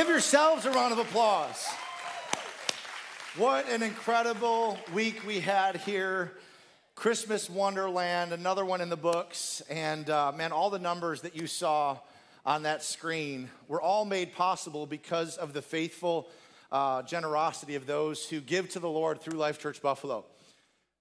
Give yourselves a round of applause. What an incredible week we had here. Christmas Wonderland, another one in the books. And uh, man, all the numbers that you saw on that screen were all made possible because of the faithful uh, generosity of those who give to the Lord through Life Church Buffalo.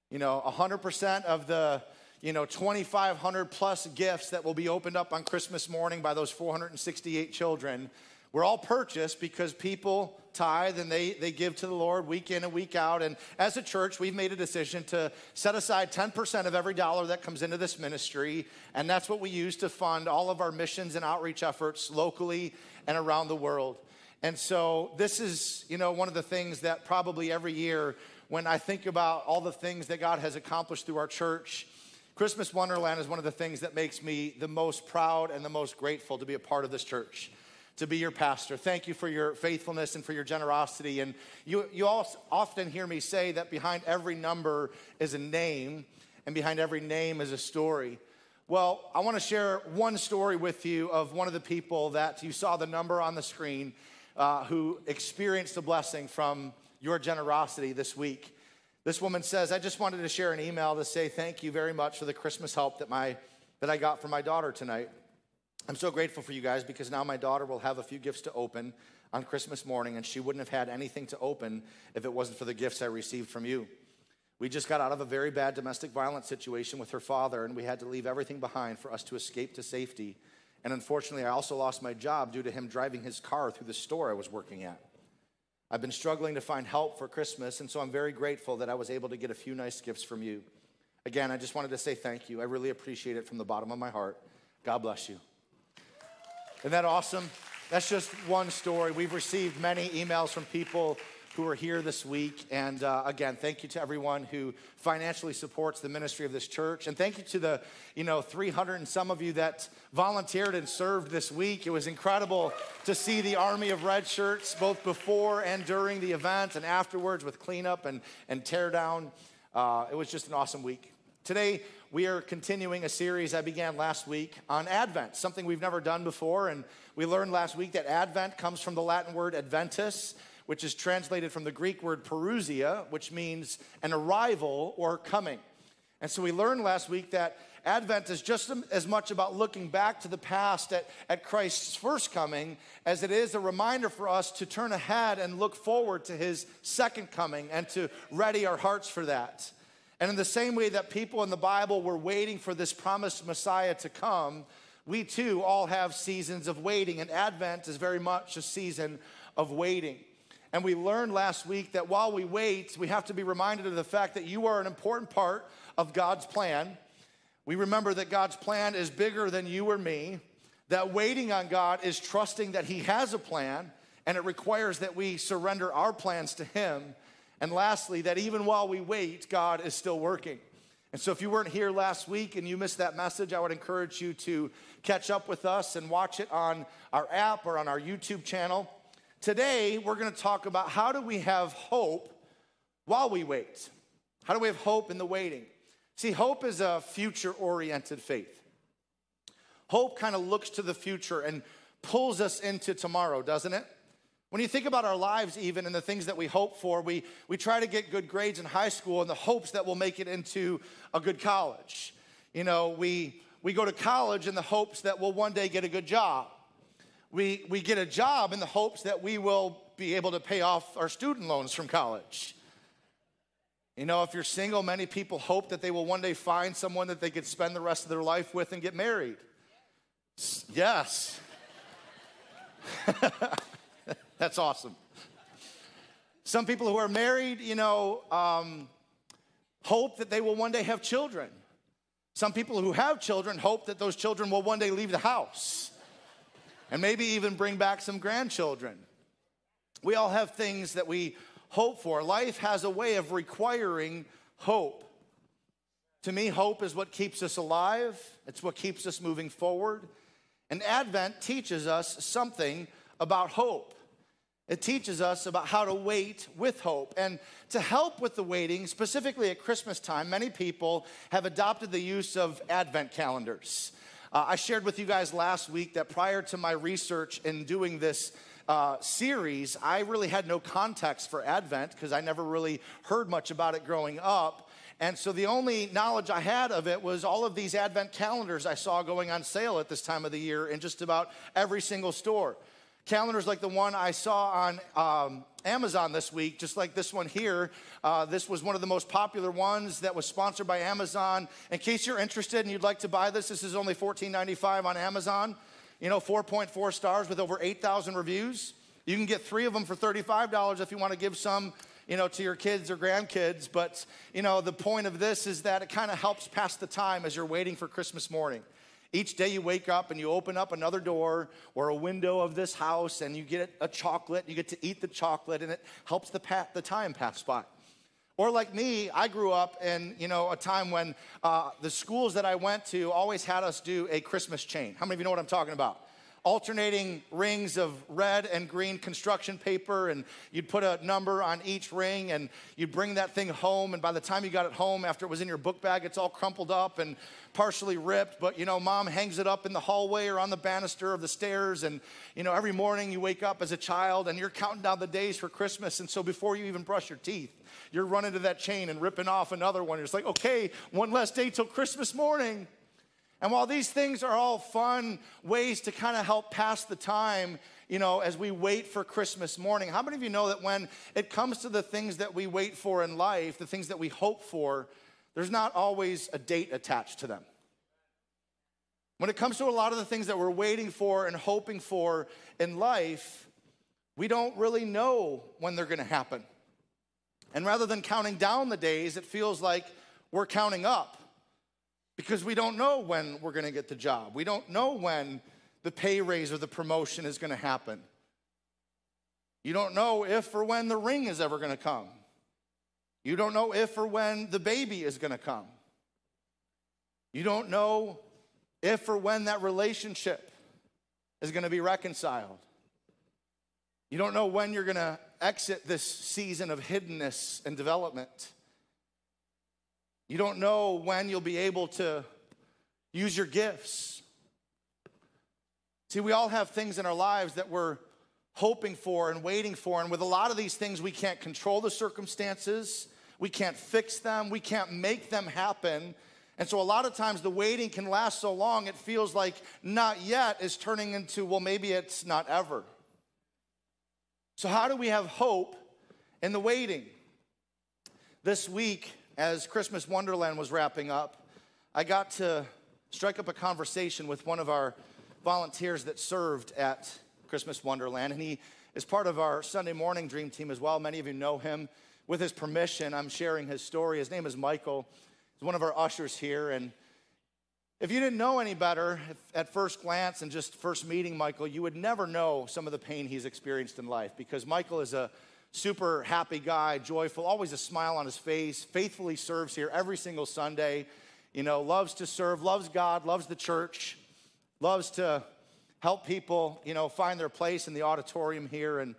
You know, 100% of the you know 2500 plus gifts that will be opened up on christmas morning by those 468 children were all purchased because people tithe and they, they give to the Lord week in and week out. And as a church, we've made a decision to set aside 10% of every dollar that comes into this ministry. And that's what we use to fund all of our missions and outreach efforts locally and around the world. And so this is, you know, one of the things that probably every year when I think about all the things that God has accomplished through our church, Christmas Wonderland is one of the things that makes me the most proud and the most grateful to be a part of this church, to be your pastor. Thank you for your faithfulness and for your generosity. And you, you all often hear me say that behind every number is a name, and behind every name is a story. Well, I want to share one story with you of one of the people that you saw the number on the screen uh, who experienced a blessing from your generosity this week. This woman says, I just wanted to share an email to say thank you very much for the Christmas help that, my, that I got for my daughter tonight. I'm so grateful for you guys because now my daughter will have a few gifts to open on Christmas morning, and she wouldn't have had anything to open if it wasn't for the gifts I received from you. We just got out of a very bad domestic violence situation with her father, and we had to leave everything behind for us to escape to safety. And unfortunately, I also lost my job due to him driving his car through the store I was working at. I've been struggling to find help for Christmas, and so I'm very grateful that I was able to get a few nice gifts from you. Again, I just wanted to say thank you. I really appreciate it from the bottom of my heart. God bless you. Isn't that awesome? That's just one story. We've received many emails from people who are here this week. And uh, again, thank you to everyone who financially supports the ministry of this church. And thank you to the, you know, 300 and some of you that volunteered and served this week. It was incredible to see the army of red shirts both before and during the event and afterwards with cleanup and, and tear down. Uh, it was just an awesome week. Today, we are continuing a series I began last week on Advent, something we've never done before. And we learned last week that Advent comes from the Latin word adventus, which is translated from the Greek word parousia, which means an arrival or coming. And so we learned last week that Advent is just as much about looking back to the past at, at Christ's first coming as it is a reminder for us to turn ahead and look forward to his second coming and to ready our hearts for that. And in the same way that people in the Bible were waiting for this promised Messiah to come, we too all have seasons of waiting, and Advent is very much a season of waiting. And we learned last week that while we wait, we have to be reminded of the fact that you are an important part of God's plan. We remember that God's plan is bigger than you or me, that waiting on God is trusting that He has a plan, and it requires that we surrender our plans to Him. And lastly, that even while we wait, God is still working. And so, if you weren't here last week and you missed that message, I would encourage you to catch up with us and watch it on our app or on our YouTube channel. Today, we're going to talk about how do we have hope while we wait? How do we have hope in the waiting? See, hope is a future oriented faith. Hope kind of looks to the future and pulls us into tomorrow, doesn't it? When you think about our lives, even and the things that we hope for, we, we try to get good grades in high school in the hopes that we'll make it into a good college. You know, we, we go to college in the hopes that we'll one day get a good job we, we get a job in the hopes that we will be able to pay off our student loans from college. You know, if you're single, many people hope that they will one day find someone that they could spend the rest of their life with and get married. Yes. That's awesome. Some people who are married, you know, um, hope that they will one day have children. Some people who have children hope that those children will one day leave the house and maybe even bring back some grandchildren. We all have things that we hope for. Life has a way of requiring hope. To me, hope is what keeps us alive, it's what keeps us moving forward. And Advent teaches us something about hope. It teaches us about how to wait with hope. And to help with the waiting, specifically at Christmas time, many people have adopted the use of Advent calendars. Uh, I shared with you guys last week that prior to my research in doing this uh, series, I really had no context for Advent because I never really heard much about it growing up. And so the only knowledge I had of it was all of these Advent calendars I saw going on sale at this time of the year in just about every single store. Calendars like the one I saw on um, Amazon this week, just like this one here. Uh, this was one of the most popular ones that was sponsored by Amazon. In case you're interested and you'd like to buy this, this is only $14.95 on Amazon. You know, 4.4 stars with over 8,000 reviews. You can get three of them for $35 if you want to give some you know, to your kids or grandkids. But, you know, the point of this is that it kind of helps pass the time as you're waiting for Christmas morning. Each day you wake up and you open up another door or a window of this house and you get a chocolate, you get to eat the chocolate, and it helps the, the time pass by. Or like me, I grew up in you know a time when uh, the schools that I went to always had us do a Christmas chain. How many of you know what I'm talking about? Alternating rings of red and green construction paper, and you'd put a number on each ring, and you'd bring that thing home. And by the time you got it home, after it was in your book bag, it's all crumpled up and partially ripped. But you know, mom hangs it up in the hallway or on the banister of the stairs. And you know, every morning you wake up as a child and you're counting down the days for Christmas. And so before you even brush your teeth, you're running to that chain and ripping off another one. It's like, okay, one less day till Christmas morning. And while these things are all fun ways to kind of help pass the time, you know, as we wait for Christmas morning, how many of you know that when it comes to the things that we wait for in life, the things that we hope for, there's not always a date attached to them? When it comes to a lot of the things that we're waiting for and hoping for in life, we don't really know when they're gonna happen. And rather than counting down the days, it feels like we're counting up because we don't know when we're going to get the job. We don't know when the pay raise or the promotion is going to happen. You don't know if or when the ring is ever going to come. You don't know if or when the baby is going to come. You don't know if or when that relationship is going to be reconciled. You don't know when you're going to exit this season of hiddenness and development. You don't know when you'll be able to use your gifts. See, we all have things in our lives that we're hoping for and waiting for. And with a lot of these things, we can't control the circumstances, we can't fix them, we can't make them happen. And so, a lot of times, the waiting can last so long, it feels like not yet is turning into, well, maybe it's not ever. So, how do we have hope in the waiting? This week, as Christmas Wonderland was wrapping up, I got to strike up a conversation with one of our volunteers that served at Christmas Wonderland, and he is part of our Sunday morning dream team as well. Many of you know him. With his permission, I'm sharing his story. His name is Michael. He's one of our ushers here, and if you didn't know any better at first glance and just first meeting Michael, you would never know some of the pain he's experienced in life because Michael is a super happy guy, joyful, always a smile on his face, faithfully serves here every single Sunday, you know, loves to serve, loves God, loves the church, loves to help people, you know, find their place in the auditorium here and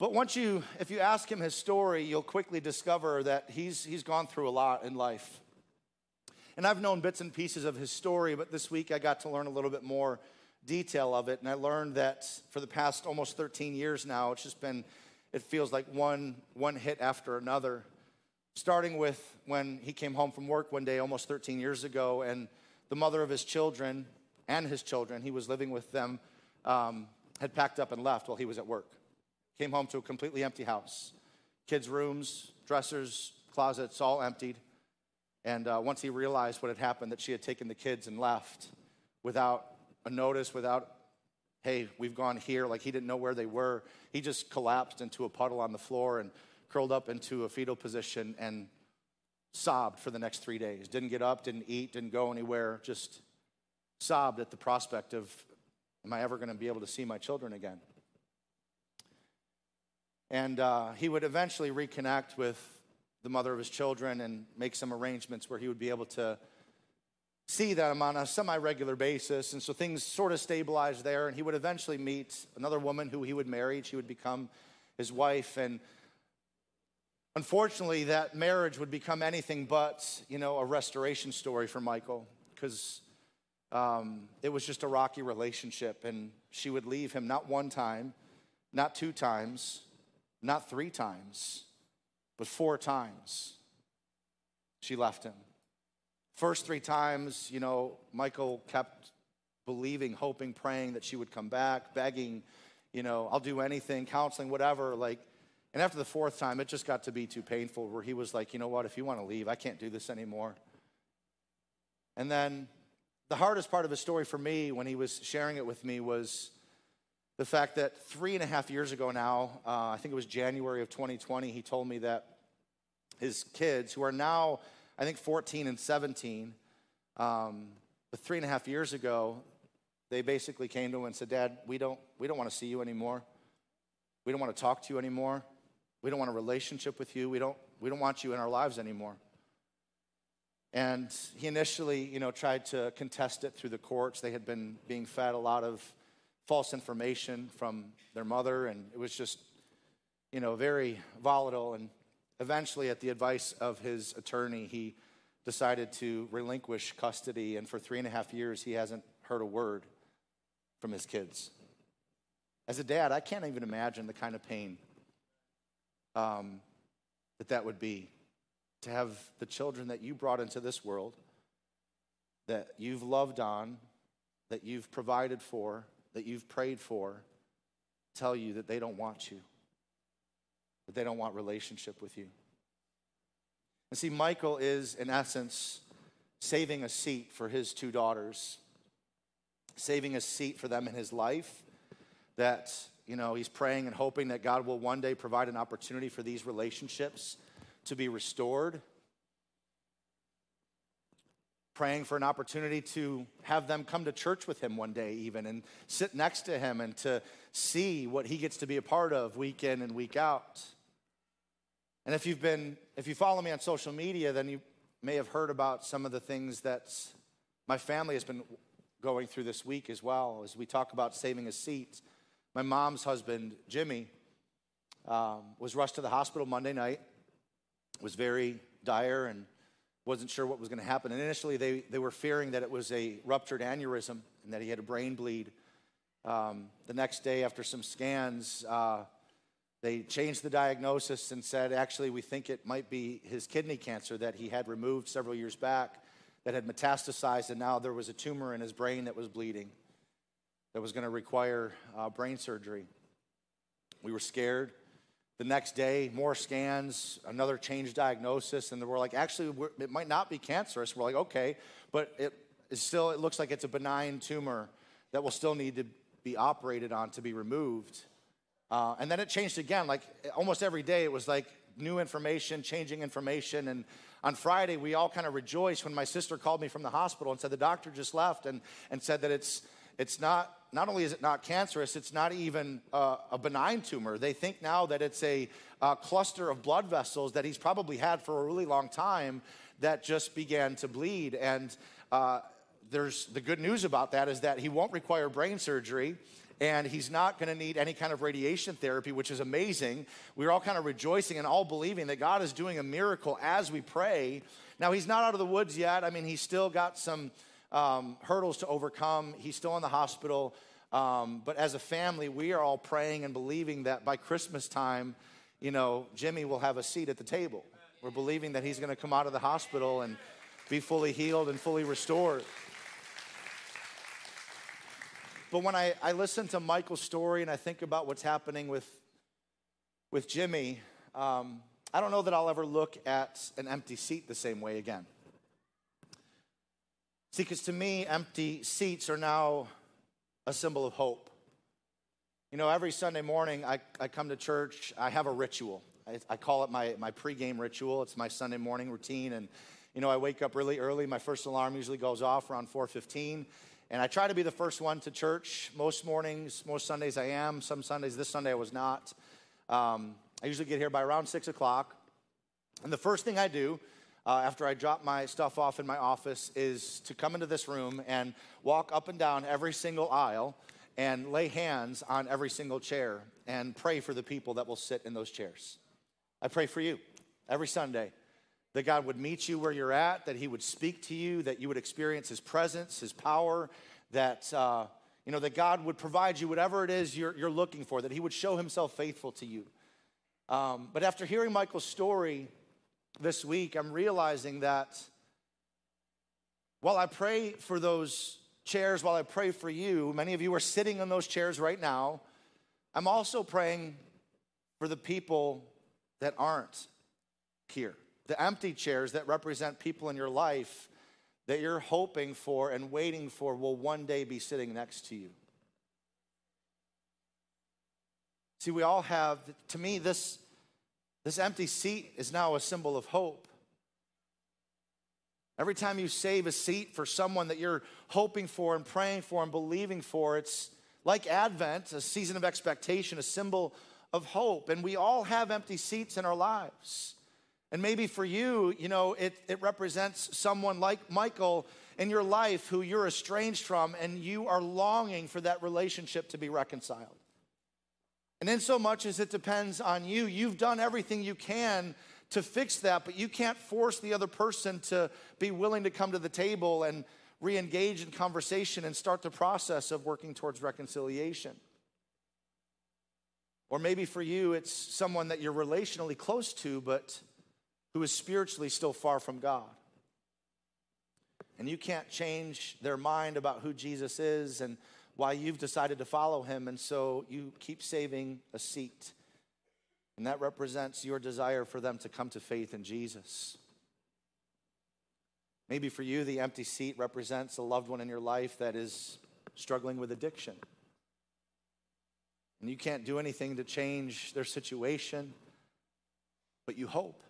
but once you if you ask him his story, you'll quickly discover that he's he's gone through a lot in life. And I've known bits and pieces of his story, but this week I got to learn a little bit more detail of it and I learned that for the past almost 13 years now, it's just been it feels like one, one hit after another. Starting with when he came home from work one day almost 13 years ago, and the mother of his children and his children, he was living with them, um, had packed up and left while he was at work. Came home to a completely empty house. Kids' rooms, dressers, closets, all emptied. And uh, once he realized what had happened, that she had taken the kids and left without a notice, without hey, we've gone here, like he didn't know where they were. He just collapsed into a puddle on the floor and curled up into a fetal position and sobbed for the next three days. Didn't get up, didn't eat, didn't go anywhere, just sobbed at the prospect of, am I ever going to be able to see my children again? And uh, he would eventually reconnect with the mother of his children and make some arrangements where he would be able to see them on a semi regular basis. And so things sort of stabilized there. And he would eventually meet another woman who he would marry. She would become his wife. And unfortunately, that marriage would become anything but, you know, a restoration story for Michael. Because um, it was just a rocky relationship. And she would leave him not one time, not two times, not three times, but four times. She left him. First three times, you know, Michael kept believing, hoping, praying that she would come back, begging, you know, I'll do anything, counseling, whatever. Like, and after the fourth time, it just got to be too painful where he was like, you know what, if you want to leave, I can't do this anymore. And then the hardest part of his story for me when he was sharing it with me was the fact that three and a half years ago now, uh, I think it was January of 2020, he told me that his kids, who are now, I think, 14 and 17, um, but three and a half years ago, they basically came to him and said, Dad, we don't, we don't want to see you anymore. We don't want to talk to you anymore. We don't want a relationship with you. We don't, we don't want you in our lives anymore. And he initially, you know, tried to contest it through the courts. They had been being fed a lot of false information from their mother, and it was just, you know, very volatile. And eventually, at the advice of his attorney, he decided to relinquish custody. And for three and a half years, he hasn't heard a word from his kids. As a dad, I can't even imagine the kind of pain um, that that would be to have the children that you brought into this world, that you've loved on, that you've provided for, that you've prayed for, tell you that they don't want you, they don't want relationship with you. And see, Michael is, in essence, saving a seat for his two daughters, saving a seat for them in his life that, you know, he's praying and hoping that God will one day provide an opportunity for these relationships to be restored, praying for an opportunity to have them come to church with him one day, even, and sit next to him and to see what he gets to be a part of week in and week out. And if you've been, if you follow me on social media, then you may have heard about some of the things that my family has been going through this week as well as we talk about saving a seat. My mom's husband, Jimmy, um, was rushed to the hospital Monday night was very dire and wasn't sure what was going to happen. And initially, they, they were fearing that it was a ruptured aneurysm and that he had a brain bleed. Um, the next day, after some scans, uh, they changed the diagnosis and said, actually, we think it might be his kidney cancer that he had removed several years back that had metastasized, and now there was a tumor in his brain that was bleeding that was going to require uh, brain surgery. We were scared. The next day, more scans, another change diagnosis, and we're like, actually, we're, it might not be cancerous. We're like, okay, but it still it looks like it's a benign tumor that will still need to be operated on to be removed. Uh, and then it changed again. Like almost every day, it was like new information, changing information. And on Friday, we all kind of rejoiced when my sister called me from the hospital and said the doctor just left and, and said that it's it's not not only is it not cancerous, it's not even a, benign tumor. They think now that it's a, a, cluster of blood vessels that he's probably had for a really long time that just began to bleed. And uh, there's the good news about that is that he won't require brain surgery and he's not going to need any kind of radiation therapy, which is amazing. We're all kind of rejoicing and all believing that God is doing a miracle as we pray. Now, he's not out of the woods yet. I mean, he's still got some um, hurdles to overcome. He's still in the hospital. Um, but as a family, we are all praying and believing that by Christmas time, you know, Jimmy will have a seat at the table. We're believing that he's going to come out of the hospital and be fully healed and fully restored. But when I, I listen to Michael's story and I think about what's happening with, with Jimmy, um, I don't know that I'll ever look at an empty seat the same way again. See, because to me, empty seats are now a symbol of hope. You know, every Sunday morning I, I come to church, I have a ritual. I, I call it my, my pregame ritual. It's my Sunday morning routine. And, you know, I wake up really early. My first alarm usually goes off around 4.15. And I try to be the first one to church. Most mornings, most Sundays I am. Some Sundays, this Sunday I was not. Um, I usually get here by around 6 o'clock. And the first thing I do uh, after I drop my stuff off in my office is to come into this room and walk up and down every single aisle and lay hands on every single chair and pray for the people that will sit in those chairs. I pray for you every Sunday that God would meet you where you're at, that He would speak to you, that you would experience His presence, His power, that, uh, you know, that God would provide you whatever it is you're, you're looking for, that He would show Himself faithful to you. Um, but after hearing Michael's story this week, I'm realizing that while I pray for those chairs, while I pray for you, many of you are sitting on those chairs right now. I'm also praying for the people that aren't here, the empty chairs that represent people in your life that you're hoping for and waiting for will one day be sitting next to you. See, we all have, to me, this, this empty seat is now a symbol of hope. Every time you save a seat for someone that you're hoping for and praying for and believing for, it's like Advent, a season of expectation, a symbol of hope. And we all have empty seats in our lives. And maybe for you, you know, it, it represents someone like Michael in your life who you're estranged from and you are longing for that relationship to be reconciled. And in so much as it depends on you, you've done everything you can to fix that, but you can't force the other person to be willing to come to the table and re engage in conversation and start the process of working towards reconciliation. Or maybe for you, it's someone that you're relationally close to, but who is spiritually still far from God. And you can't change their mind about who Jesus is and why you've decided to follow him, and so you keep saving a seat. And that represents your desire for them to come to faith in Jesus. Maybe for you, the empty seat represents a loved one in your life that is struggling with addiction. And you can't do anything to change their situation, but you hope.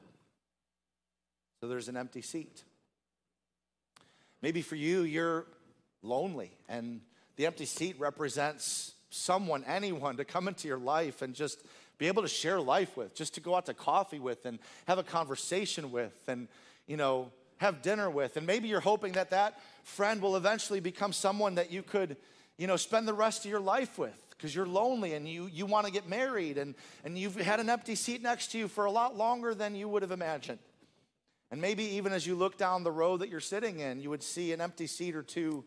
So there's an empty seat. Maybe for you, you're lonely, and the empty seat represents someone, anyone, to come into your life and just be able to share life with, just to go out to coffee with and have a conversation with, and, you know, have dinner with. And maybe you're hoping that that friend will eventually become someone that you could, you know, spend the rest of your life with because you're lonely and you, you want to get married and, and you've had an empty seat next to you for a lot longer than you would have imagined. And maybe even as you look down the row that you're sitting in, you would see an empty seat or two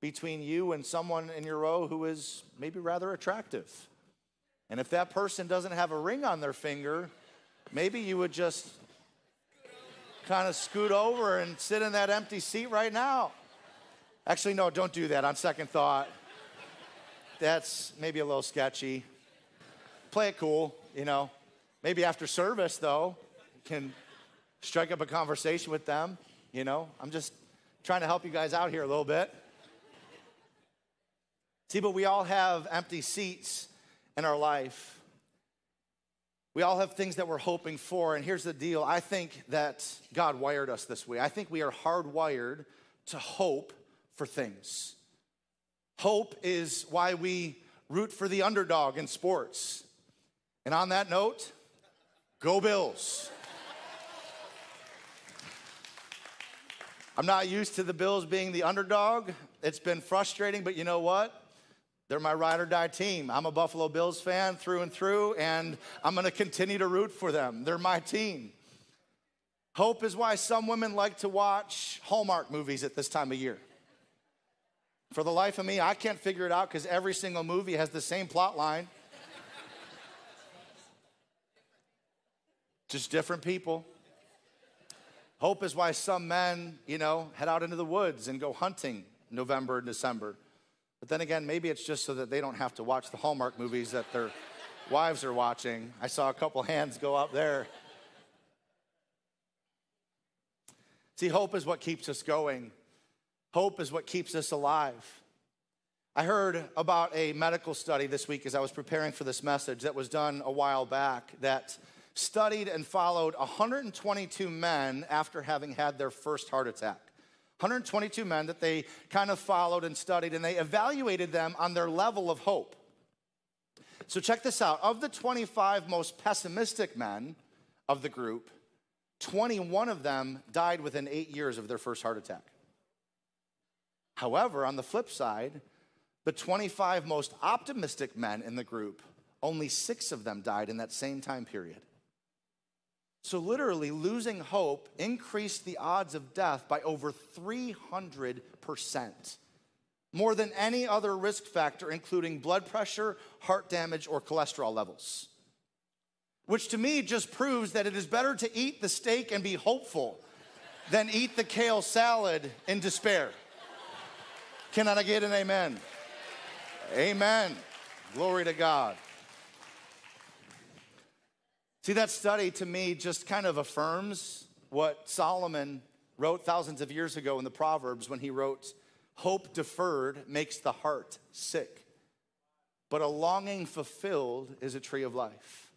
between you and someone in your row who is maybe rather attractive. And if that person doesn't have a ring on their finger, maybe you would just kind of scoot over and sit in that empty seat right now. Actually, no, don't do that on second thought. That's maybe a little sketchy. Play it cool, you know. Maybe after service, though, can strike up a conversation with them, you know. I'm just trying to help you guys out here a little bit. See, but we all have empty seats in our life. We all have things that we're hoping for. And here's the deal I think that God wired us this way. I think we are hardwired to hope for things. Hope is why we root for the underdog in sports. And on that note, go Bills. I'm not used to the Bills being the underdog. It's been frustrating, but you know what? They're my ride or die team. I'm a Buffalo Bills fan through and through, and I'm going to continue to root for them. They're my team. Hope is why some women like to watch Hallmark movies at this time of year. For the life of me, I can't figure it out because every single movie has the same plot line. Just different people. Hope is why some men, you know, head out into the woods and go hunting November and December. But then again, maybe it's just so that they don't have to watch the Hallmark movies that their wives are watching. I saw a couple hands go up there. See, hope is what keeps us going, hope is what keeps us alive. I heard about a medical study this week as I was preparing for this message that was done a while back that studied and followed 122 men after having had their first heart attack. 122 men that they kind of followed and studied, and they evaluated them on their level of hope. So, check this out. Of the 25 most pessimistic men of the group, 21 of them died within eight years of their first heart attack. However, on the flip side, the 25 most optimistic men in the group, only six of them died in that same time period. So, literally, losing hope increased the odds of death by over 300%, more than any other risk factor, including blood pressure, heart damage, or cholesterol levels. Which to me just proves that it is better to eat the steak and be hopeful than eat the kale salad in despair. Can I get an amen? Amen. Glory to God. See, that study to me just kind of affirms what Solomon wrote thousands of years ago in the Proverbs when he wrote, Hope deferred makes the heart sick, but a longing fulfilled is a tree of life.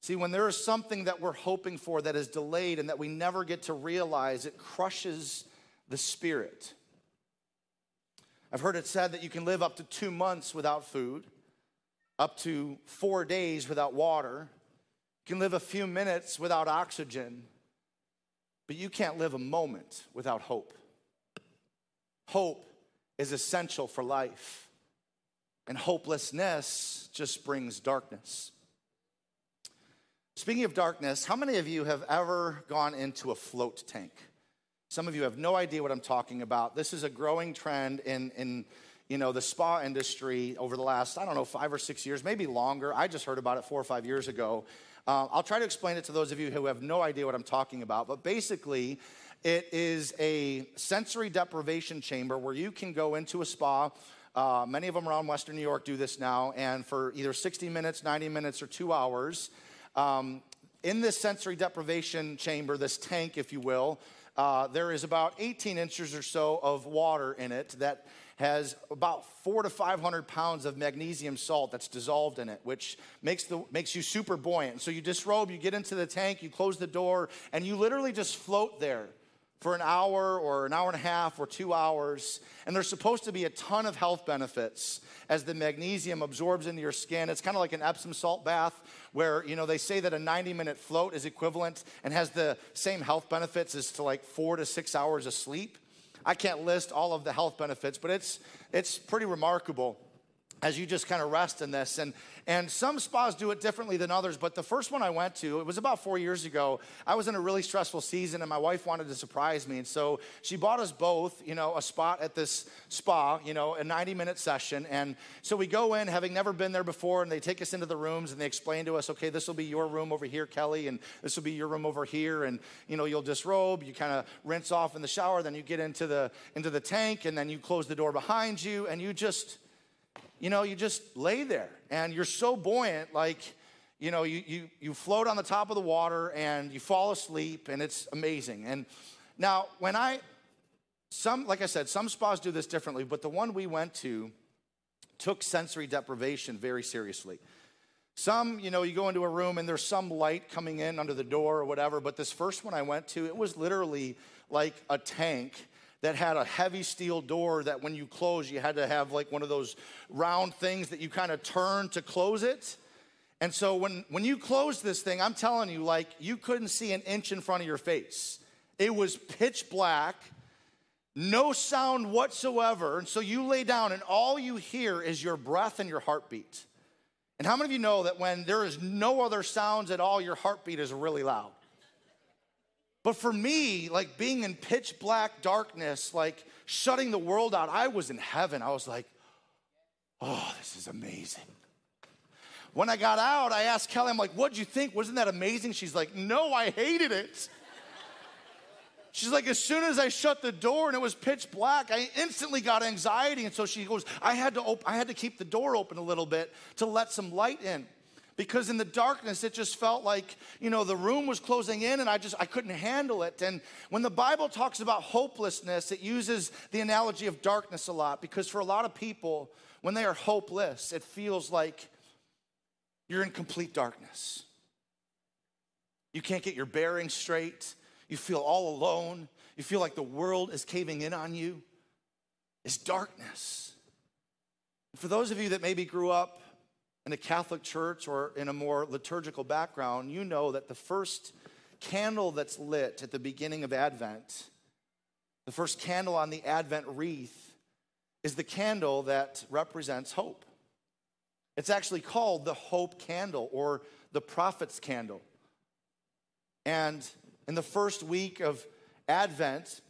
See, when there is something that we're hoping for that is delayed and that we never get to realize, it crushes the spirit. I've heard it said that you can live up to two months without food, up to four days without water, can live a few minutes without oxygen, but you can't live a moment without hope. Hope is essential for life, and hopelessness just brings darkness. Speaking of darkness, how many of you have ever gone into a float tank? Some of you have no idea what I'm talking about. This is a growing trend in, in you know, the spa industry over the last, I don't know, five or six years, maybe longer. I just heard about it four or five years ago. Uh, I'll try to explain it to those of you who have no idea what I'm talking about. But basically, it is a sensory deprivation chamber where you can go into a spa. Uh, many of them around Western New York do this now, and for either 60 minutes, 90 minutes, or two hours, um, in this sensory deprivation chamber, this tank, if you will, uh, there is about 18 inches or so of water in it that has about four to 500 pounds of magnesium salt that's dissolved in it, which makes, the, makes you super buoyant. So you disrobe, you get into the tank, you close the door, and you literally just float there for an hour or an hour and a half or two hours. And there's supposed to be a ton of health benefits as the magnesium absorbs into your skin. It's kind of like an Epsom salt bath where, you know, they say that a 90 minute float is equivalent and has the same health benefits as to like four to six hours of sleep. I can't list all of the health benefits, but it's, it's pretty remarkable as you just kind of rest in this. And, and some spas do it differently than others, but the first one I went to, it was about four years ago. I was in a really stressful season and my wife wanted to surprise me. And so she bought us both, you know, a spot at this spa, you know, a 90 minute session. And so we go in, having never been there before, and they take us into the rooms and they explain to us, okay, this will be your room over here, Kelly, and this will be your room over here. And, you know, you'll disrobe, you kind of rinse off in the shower, then you get into the, into the tank, and then you close the door behind you, and you just, you know, you just lay there and you're so buoyant, like, you know, you, you, you float on the top of the water and you fall asleep and it's amazing. And now, when I, some, like I said, some spas do this differently, but the one we went to took sensory deprivation very seriously. Some, you know, you go into a room and there's some light coming in under the door or whatever, but this first one I went to, it was literally like a tank that had a heavy steel door that when you close, you had to have like one of those round things that you kind of turn to close it. And so when, when you close this thing, I'm telling you, like you couldn't see an inch in front of your face. It was pitch black, no sound whatsoever. And so you lay down, and all you hear is your breath and your heartbeat. And how many of you know that when there is no other sounds at all, your heartbeat is really loud? But for me, like being in pitch black darkness, like shutting the world out, I was in heaven. I was like, oh, this is amazing. When I got out, I asked Kelly, I'm like, what'd you think? Wasn't that amazing? She's like, no, I hated it. She's like, as soon as I shut the door and it was pitch black, I instantly got anxiety. And so she goes, I had to op- I had to keep the door open a little bit to let some light in because in the darkness it just felt like you know the room was closing in and i just i couldn't handle it. And when the bible talks about hopelessness it uses the analogy of darkness a lot because for a lot of people when they are hopeless it feels like you're in complete darkness. You can't get your bearings straight. You feel all alone. You feel like the world is caving in on you. It's darkness. For those of you that maybe grew up in a Catholic church or in a more liturgical background, you know that the first candle that's lit at the beginning of Advent, the first candle on the Advent wreath, is the candle that represents hope. It's actually called the hope candle or the prophet's candle. And in the first week of Advent,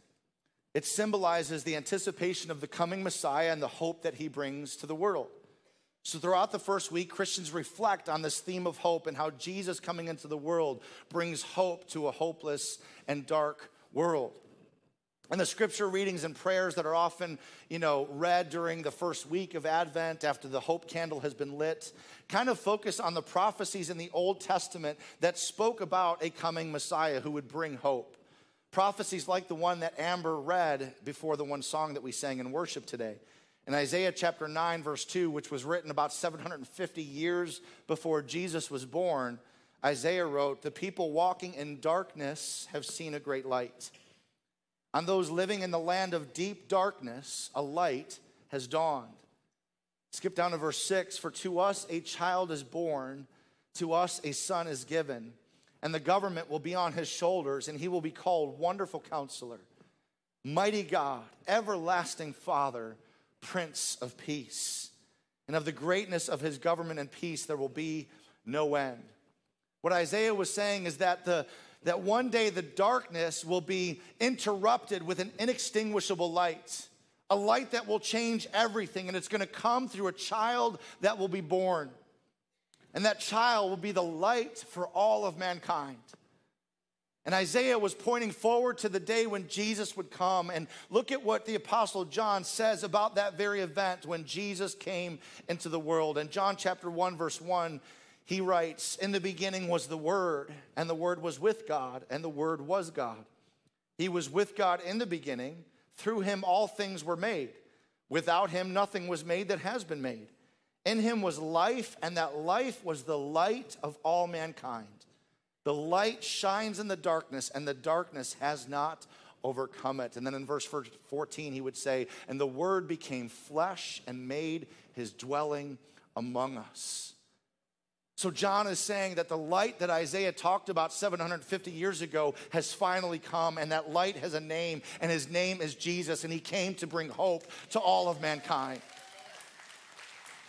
it symbolizes the anticipation of the coming Messiah and the hope that he brings to the world. So, throughout the first week, Christians reflect on this theme of hope and how Jesus coming into the world brings hope to a hopeless and dark world. And the scripture readings and prayers that are often, you know, read during the first week of Advent after the hope candle has been lit kind of focus on the prophecies in the Old Testament that spoke about a coming Messiah who would bring hope. Prophecies like the one that Amber read before the one song that we sang in worship today. In Isaiah chapter 9, verse 2, which was written about 750 years before Jesus was born, Isaiah wrote, The people walking in darkness have seen a great light. On those living in the land of deep darkness, a light has dawned. Skip down to verse 6 For to us a child is born, to us a son is given, and the government will be on his shoulders, and he will be called Wonderful Counselor, Mighty God, Everlasting Father, Prince of Peace. And of the greatness of his government and peace, there will be no end. What Isaiah was saying is that the that one day the darkness will be interrupted with an inextinguishable light, a light that will change everything, and it's gonna come through a child that will be born. And that child will be the light for all of mankind. And Isaiah was pointing forward to the day when Jesus would come. And look at what the Apostle John says about that very event when Jesus came into the world. In John chapter 1, verse 1, he writes, In the beginning was the Word, and the Word was with God, and the Word was God. He was with God in the beginning. Through him all things were made. Without him nothing was made that has been made. In him was life, and that life was the light of all mankind. The light shines in the darkness, and the darkness has not overcome it. And then in verse 14, he would say, And the Word became flesh and made his dwelling among us. So, John is saying that the light that Isaiah talked about 750 years ago has finally come, and that light has a name, and his name is Jesus, and he came to bring hope to all of mankind.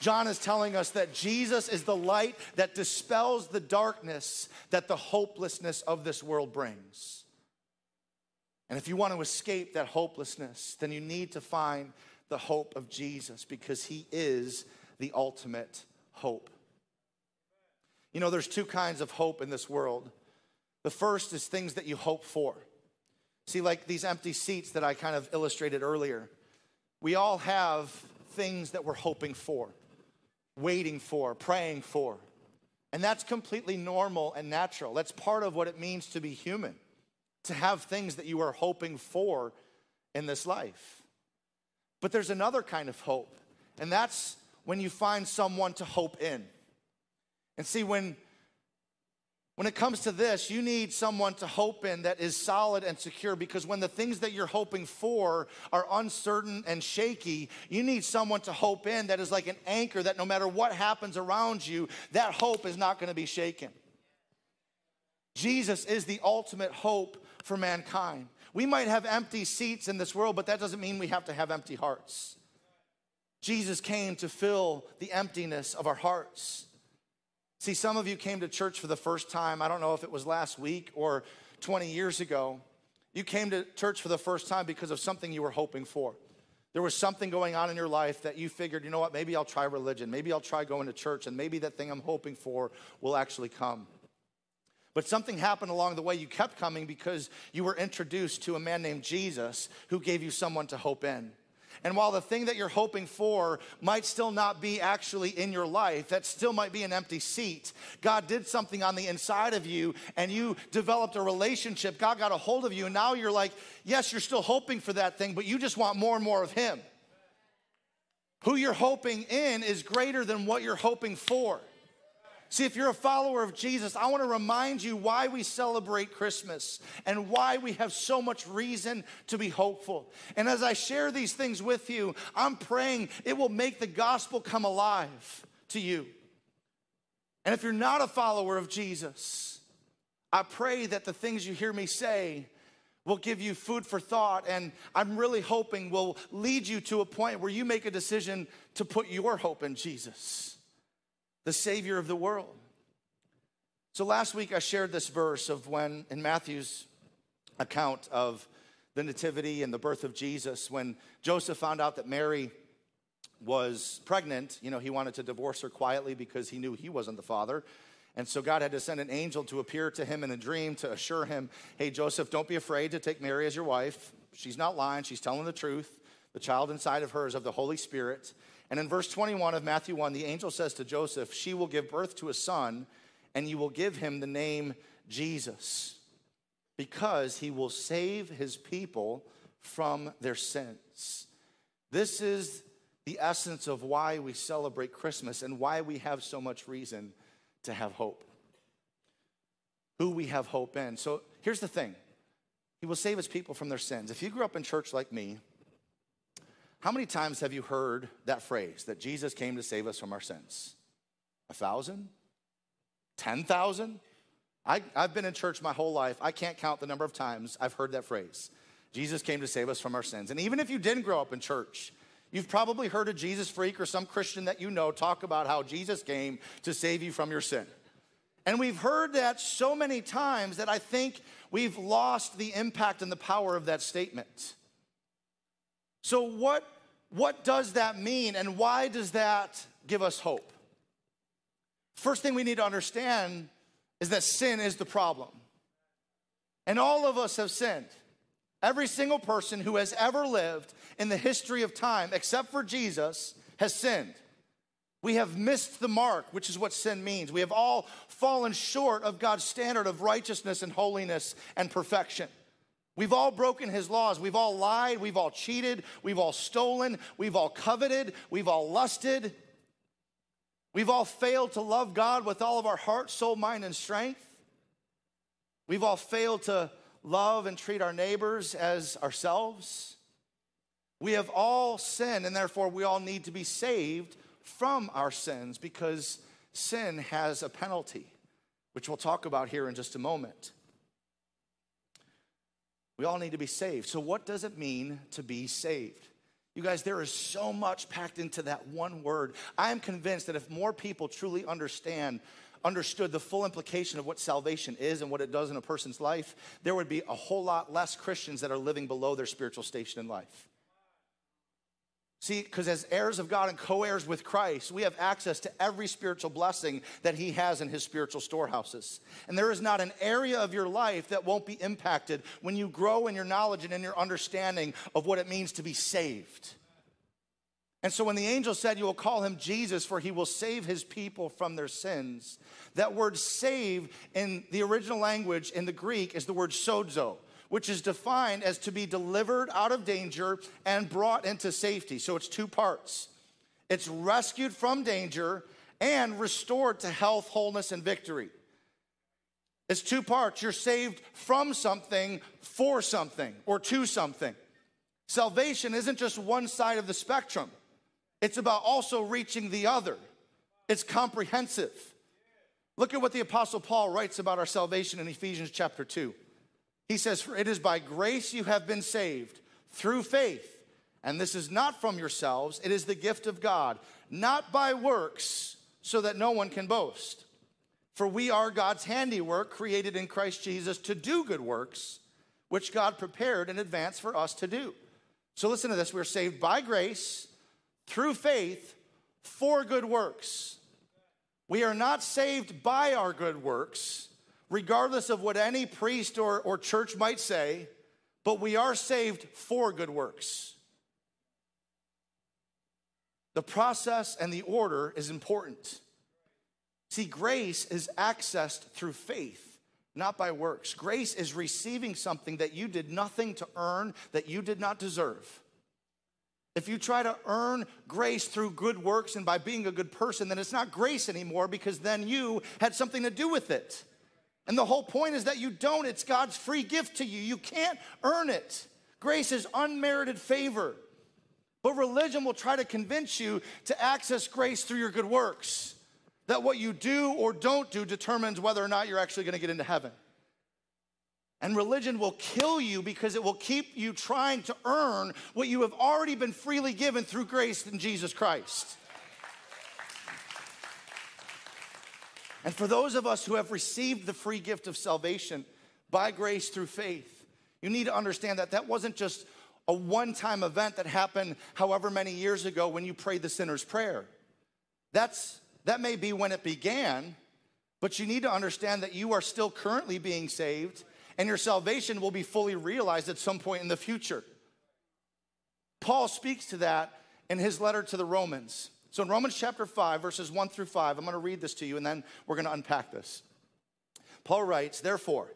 John is telling us that Jesus is the light that dispels the darkness that the hopelessness of this world brings. And if you want to escape that hopelessness, then you need to find the hope of Jesus because he is the ultimate hope. You know, there's two kinds of hope in this world. The first is things that you hope for. See, like these empty seats that I kind of illustrated earlier. We all have things that we're hoping for, waiting for, praying for. And that's completely normal and natural. That's part of what it means to be human, to have things that you are hoping for in this life. But there's another kind of hope, and that's when you find someone to hope in. And see, when, when it comes to this, you need someone to hope in that is solid and secure because when the things that you're hoping for are uncertain and shaky, you need someone to hope in that is like an anchor that no matter what happens around you, that hope is not going to be shaken. Jesus is the ultimate hope for mankind. We might have empty seats in this world, but that doesn't mean we have to have empty hearts. Jesus came to fill the emptiness of our hearts. See, some of you came to church for the first time. I don't know if it was last week or 20 years ago. You came to church for the first time because of something you were hoping for. There was something going on in your life that you figured, you know what, maybe I'll try religion. Maybe I'll try going to church, and maybe that thing I'm hoping for will actually come. But something happened along the way. You kept coming because you were introduced to a man named Jesus who gave you someone to hope in. And while the thing that you're hoping for might still not be actually in your life, that still might be an empty seat, God did something on the inside of you and you developed a relationship. God got a hold of you, and now you're like, yes, you're still hoping for that thing, but you just want more and more of Him. Who you're hoping in is greater than what you're hoping for. See, if you're a follower of Jesus, I want to remind you why we celebrate Christmas and why we have so much reason to be hopeful. And as I share these things with you, I'm praying it will make the gospel come alive to you. And if you're not a follower of Jesus, I pray that the things you hear me say will give you food for thought and I'm really hoping will lead you to a point where you make a decision to put your hope in Jesus the Savior of the world. So last week I shared this verse of when in Matthew's account of the nativity and the birth of Jesus, when Joseph found out that Mary was pregnant, you know, he wanted to divorce her quietly because he knew he wasn't the father. And so God had to send an angel to appear to him in a dream to assure him, hey, Joseph, don't be afraid to take Mary as your wife. She's not lying, she's telling the truth. The child inside of her is of the Holy Spirit. And in verse 21 of Matthew 1, the angel says to Joseph, She will give birth to a son and you will give him the name Jesus, because he will save his people from their sins. This is the essence of why we celebrate Christmas and why we have so much reason to have hope. Who we have hope in. So here's the thing He will save his people from their sins. If you grew up in church like me, how many times have you heard that phrase that Jesus came to save us from our sins? A thousand? 10,000? I've been in church my whole life. I can't count the number of times I've heard that phrase. Jesus came to save us from our sins. And even if you didn't grow up in church, you've probably heard a Jesus freak or some Christian that you know talk about how Jesus came to save you from your sin. And we've heard that so many times that I think we've lost the impact and the power of that statement. So, what, what does that mean, and why does that give us hope? First thing we need to understand is that sin is the problem. And all of us have sinned. Every single person who has ever lived in the history of time, except for Jesus, has sinned. We have missed the mark, which is what sin means. We have all fallen short of God's standard of righteousness and holiness and perfection. We've all broken his laws. We've all lied. We've all cheated. We've all stolen. We've all coveted. We've all lusted. We've all failed to love God with all of our heart, soul, mind, and strength. We've all failed to love and treat our neighbors as ourselves. We have all sinned, and therefore we all need to be saved from our sins because sin has a penalty, which we'll talk about here in just a moment. We all need to be saved. So, what does it mean to be saved? You guys, there is so much packed into that one word. I am convinced that if more people truly understand, understood the full implication of what salvation is and what it does in a person's life, there would be a whole lot less Christians that are living below their spiritual station in life. See, because as heirs of God and co heirs with Christ, we have access to every spiritual blessing that He has in His spiritual storehouses. And there is not an area of your life that won't be impacted when you grow in your knowledge and in your understanding of what it means to be saved. And so when the angel said, You will call him Jesus, for he will save his people from their sins, that word save in the original language in the Greek is the word sozo which is defined as to be delivered out of danger and brought into safety. So it's two parts it's rescued from danger and restored to health, wholeness, and victory. It's two parts. You're saved from something for something or to something. Salvation isn't just one side of the spectrum, it's about also reaching the other. It's comprehensive. Look at what the Apostle Paul writes about our salvation in Ephesians chapter 2. He says, For it is by grace you have been saved through faith. And this is not from yourselves, it is the gift of God, not by works, so that no one can boast. For we are God's handiwork, created in Christ Jesus to do good works, which God prepared in advance for us to do. So listen to this we're saved by grace, through faith, for good works. We are not saved by our good works regardless of what any priest or, or church might say, but we are saved for good works. The process and the order is important. See, grace is accessed through faith, not by works. Grace is receiving something that you did nothing to earn, that you did not deserve. If you try to earn grace through good works and by being a good person, then it's not grace anymore because then you had something to do with it. And the whole point is that you don't. It's God's free gift to you. You can't earn it. Grace is unmerited favor. But religion will try to convince you to access grace through your good works. That what you do or don't do determines whether or not you're actually going to get into heaven. And religion will kill you because it will keep you trying to earn what you have already been freely given through grace in Jesus Christ. And for those of us who have received the free gift of salvation by grace through faith, you need to understand that that wasn't just a one time event that happened however many years ago when you prayed the sinner's prayer. That's, that may be when it began, but you need to understand that you are still currently being saved and your salvation will be fully realized at some point in the future. Paul speaks to that in his letter to the Romans. So in Romans chapter 5, verses 1 through 5, I'm going to read this to you and then we're going to unpack this. Paul writes, Therefore,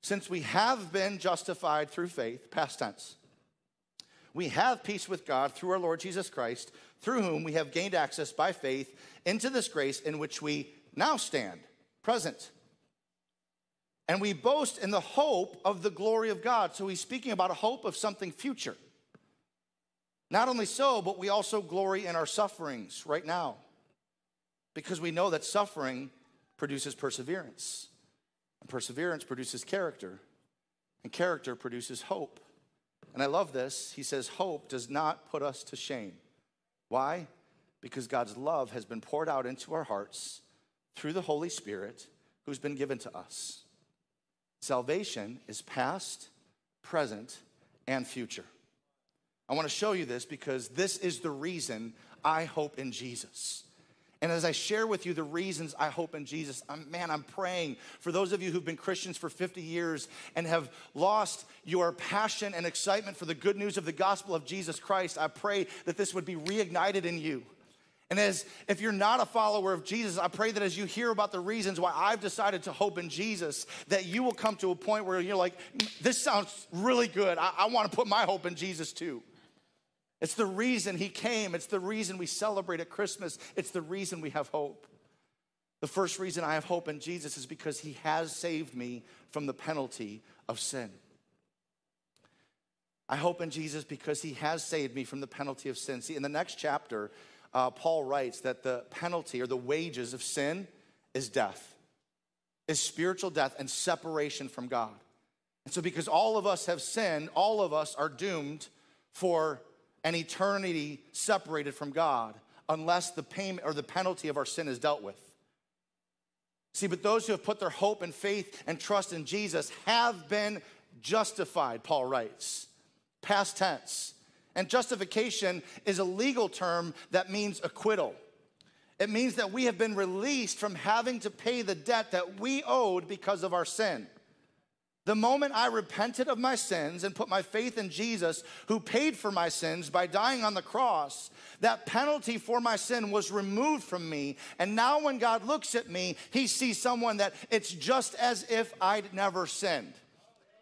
since we have been justified through faith, past tense, we have peace with God through our Lord Jesus Christ, through whom we have gained access by faith into this grace in which we now stand, present. And we boast in the hope of the glory of God. So he's speaking about a hope of something future. Not only so, but we also glory in our sufferings right now because we know that suffering produces perseverance, and perseverance produces character, and character produces hope. And I love this. He says, Hope does not put us to shame. Why? Because God's love has been poured out into our hearts through the Holy Spirit who's been given to us. Salvation is past, present, and future. I want to show you this because this is the reason I hope in Jesus. And as I share with you the reasons I hope in Jesus, I'm, man, I'm praying for those of you who've been Christians for 50 years and have lost your passion and excitement for the good news of the gospel of Jesus Christ. I pray that this would be reignited in you. And as if you're not a follower of Jesus, I pray that as you hear about the reasons why I've decided to hope in Jesus, that you will come to a point where you're like, mm, this sounds really good. I, I want to put my hope in Jesus too. It's the reason he came. It's the reason we celebrate at Christmas. It's the reason we have hope. The first reason I have hope in Jesus is because he has saved me from the penalty of sin. I hope in Jesus because he has saved me from the penalty of sin. See, in the next chapter, uh, Paul writes that the penalty or the wages of sin is death, is spiritual death and separation from God. And so, because all of us have sinned, all of us are doomed for an eternity separated from God unless the payment or the penalty of our sin is dealt with. See, but those who have put their hope and faith and trust in Jesus have been justified, Paul writes. Past tense. And justification is a legal term that means acquittal. It means that we have been released from having to pay the debt that we owed because of our sin. The moment I repented of my sins and put my faith in Jesus, who paid for my sins by dying on the cross, that penalty for my sin was removed from me. And now, when God looks at me, he sees someone that it's just as if I'd never sinned.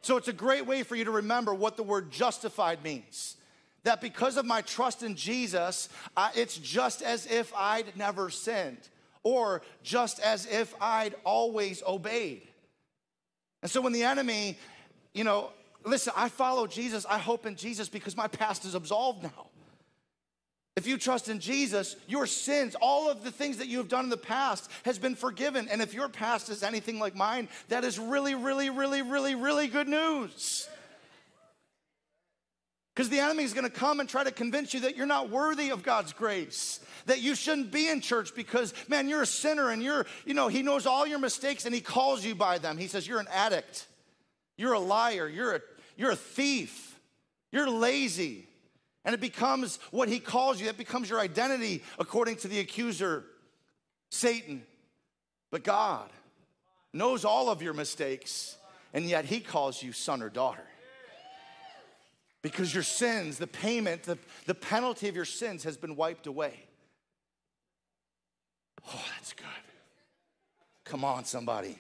So, it's a great way for you to remember what the word justified means. That because of my trust in Jesus, I, it's just as if I'd never sinned, or just as if I'd always obeyed. And so when the enemy, you know, listen, I follow Jesus, I hope in Jesus because my past is absolved now. If you trust in Jesus, your sins, all of the things that you have done in the past has been forgiven. And if your past is anything like mine, that is really, really, really, really, really good news. Because the enemy is going to come and try to convince you that you're not worthy of God's grace, that you shouldn't be in church because, man, you're a sinner and you're, you know, he knows all your mistakes and he calls you by them. He says, You're an addict, you're a liar, you're a, you're a thief, you're lazy. And it becomes what he calls you, it becomes your identity according to the accuser, Satan. But God knows all of your mistakes, and yet he calls you son or daughter because your sins, the payment, the, the penalty of your sins has been wiped away. Oh, that's good. Come on, somebody.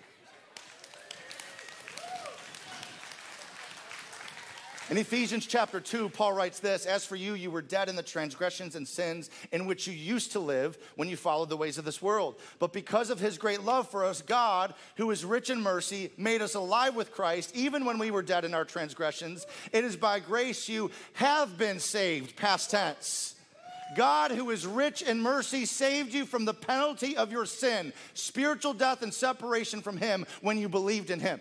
In Ephesians chapter 2, Paul writes this As for you, you were dead in the transgressions and sins in which you used to live when you followed the ways of this world. But because of his great love for us, God, who is rich in mercy, made us alive with Christ, even when we were dead in our transgressions. It is by grace you have been saved, past tense. God, who is rich in mercy, saved you from the penalty of your sin, spiritual death and separation from Him when you believed in Him.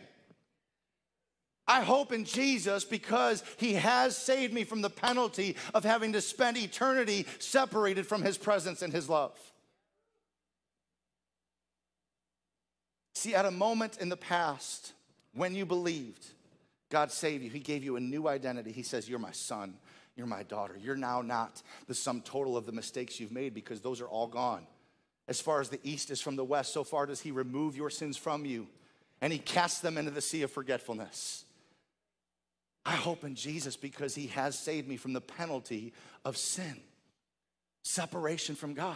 I hope in Jesus because he has saved me from the penalty of having to spend eternity separated from his presence and his love. See, at a moment in the past, when you believed, God saved you. He gave you a new identity. He says, You're my son. You're my daughter. You're now not the sum total of the mistakes you've made because those are all gone. As far as the east is from the west, so far does He remove your sins from you and He casts them into the sea of forgetfulness. I hope in Jesus because He has saved me from the penalty of sin, separation from God.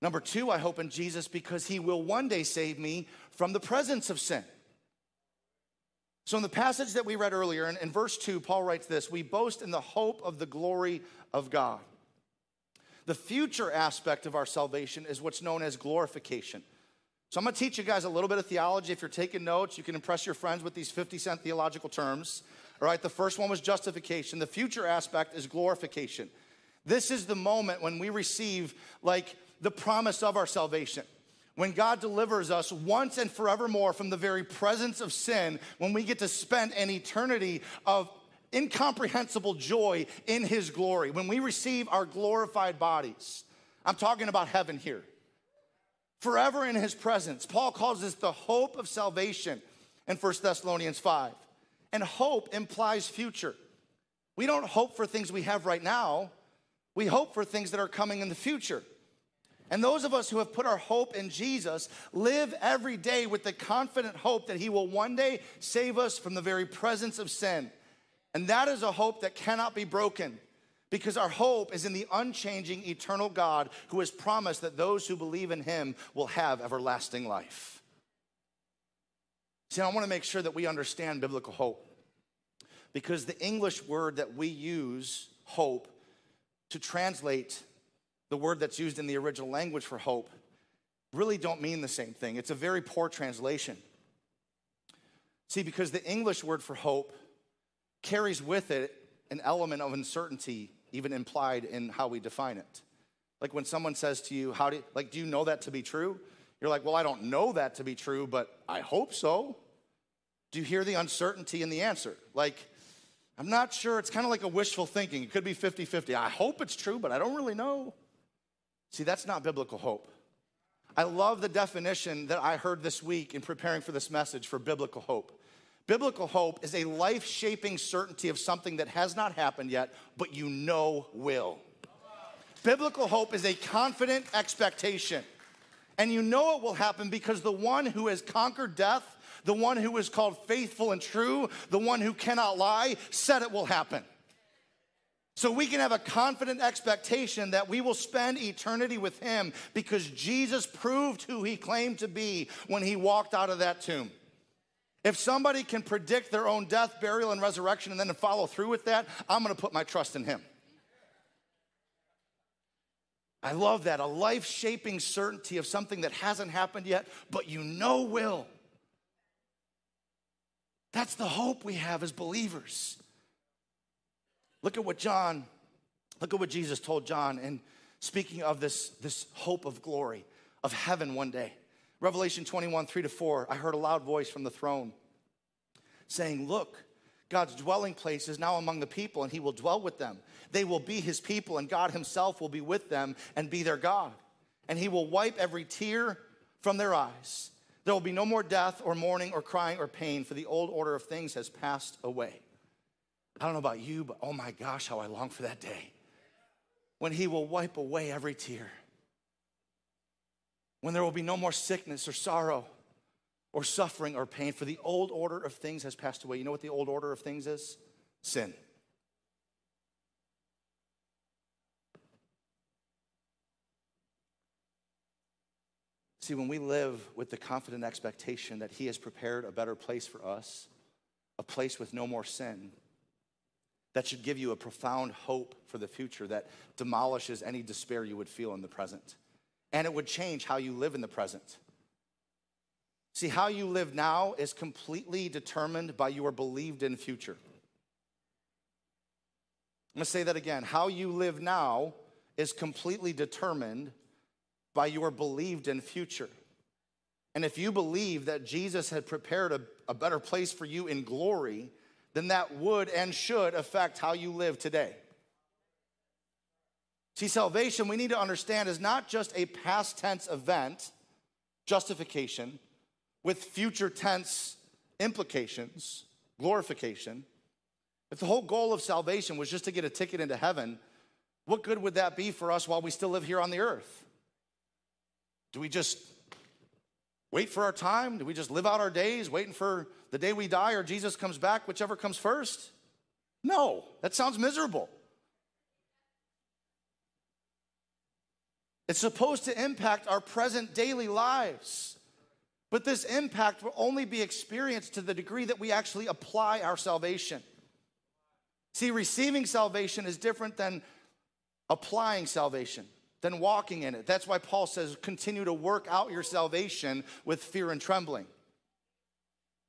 Number two, I hope in Jesus because He will one day save me from the presence of sin. So, in the passage that we read earlier, in, in, verse 2, Paul writes this We boast in the hope of the glory of God. The future aspect of our salvation is what's known as glorification. So, I'm gonna teach you guys a little bit of theology. If you're taking notes, you can impress your friends with these 50 cent theological terms. All right, the first one was justification, the future aspect is glorification. This is the moment when we receive, like, the promise of our salvation when God delivers us once and forevermore from the very presence of sin, when we get to spend an eternity of incomprehensible joy in His glory, when we receive our glorified bodies. I'm talking about heaven here. Forever in His presence. Paul calls this the hope of salvation in 1 Thessalonians 5. And hope implies future. We don't hope for things we have right now, we hope for things that are coming in the future. And those of us who have put our hope in Jesus live every day with the confident hope that He will one day save us from the very presence of sin. And that is a hope that cannot be broken because our hope is in the unchanging, eternal God who has promised that those who believe in Him will have everlasting life. See, I want to make sure that we understand biblical hope because the English word that we use, hope, to translate the word that's used in the original language for hope, really don't mean the same thing. It's a very poor translation. See, because the English word for hope carries with it an element of uncertainty, even implied in how we define it. Like when someone says to you, How do you, like, do you know that to be true? You're like, Well, I don't know that to be true, but I hope so. Do you hear the uncertainty in the answer? Like, I'm not sure. It's kind of like a wishful thinking. It could be 50 50. I hope it's true, but I don't really know. See, that's not biblical hope. I love the definition that I heard this week in preparing for this message for biblical hope. Biblical hope is a life shaping certainty of something that has not happened yet, but you know will. Biblical hope is a confident expectation. And you know it will happen because the one who has conquered death, the one who is called faithful and true, the one who cannot lie, said it will happen. So we can have a confident expectation that we will spend eternity with him because Jesus proved who he claimed to be when he walked out of that tomb. If somebody can predict their own death, burial, and resurrection and then follow through with that, I'm gonna put my trust in him. I love that, a life shaping certainty of something that hasn't happened yet, but you know will. That's the hope we have as believers. Look at what John, look at what Jesus told John. And speaking of this, this hope of glory, of heaven one day. Revelation 21, 3 to 4, I heard a loud voice from the throne saying, Look, God's dwelling place is now among the people, and he will dwell with them. They will be his people, and God himself will be with them and be their God. And he will wipe every tear from their eyes. There will be no more death, or mourning, or crying, or pain, for the old order of things has passed away. I don't know about you, but oh my gosh, how I long for that day when He will wipe away every tear. When there will be no more sickness or sorrow or suffering or pain, for the old order of things has passed away. You know what the old order of things is? Sin. See, when we live with the confident expectation that He has prepared a better place for us, a place with no more sin, that should give you a profound hope for the future that demolishes any despair you would feel in the present. And it would change how you live in the present. See, how you live now is completely determined by your believed in future. I'm gonna say that again. How you live now is completely determined by your believed in future. And if you believe that Jesus had prepared a, a better place for you in glory, then that would and should affect how you live today. See, salvation, we need to understand, is not just a past tense event, justification, with future tense implications, glorification, if the whole goal of salvation was just to get a ticket into heaven, what good would that be for us while we still live here on the earth? Do we just wait for our time? Do we just live out our days waiting for the day we die or Jesus comes back, whichever comes first? No, that sounds miserable. It's supposed to impact our present daily lives. But this impact will only be experienced to the degree that we actually apply our salvation. See, receiving salvation is different than applying salvation, than walking in it. That's why Paul says, continue to work out your salvation with fear and trembling.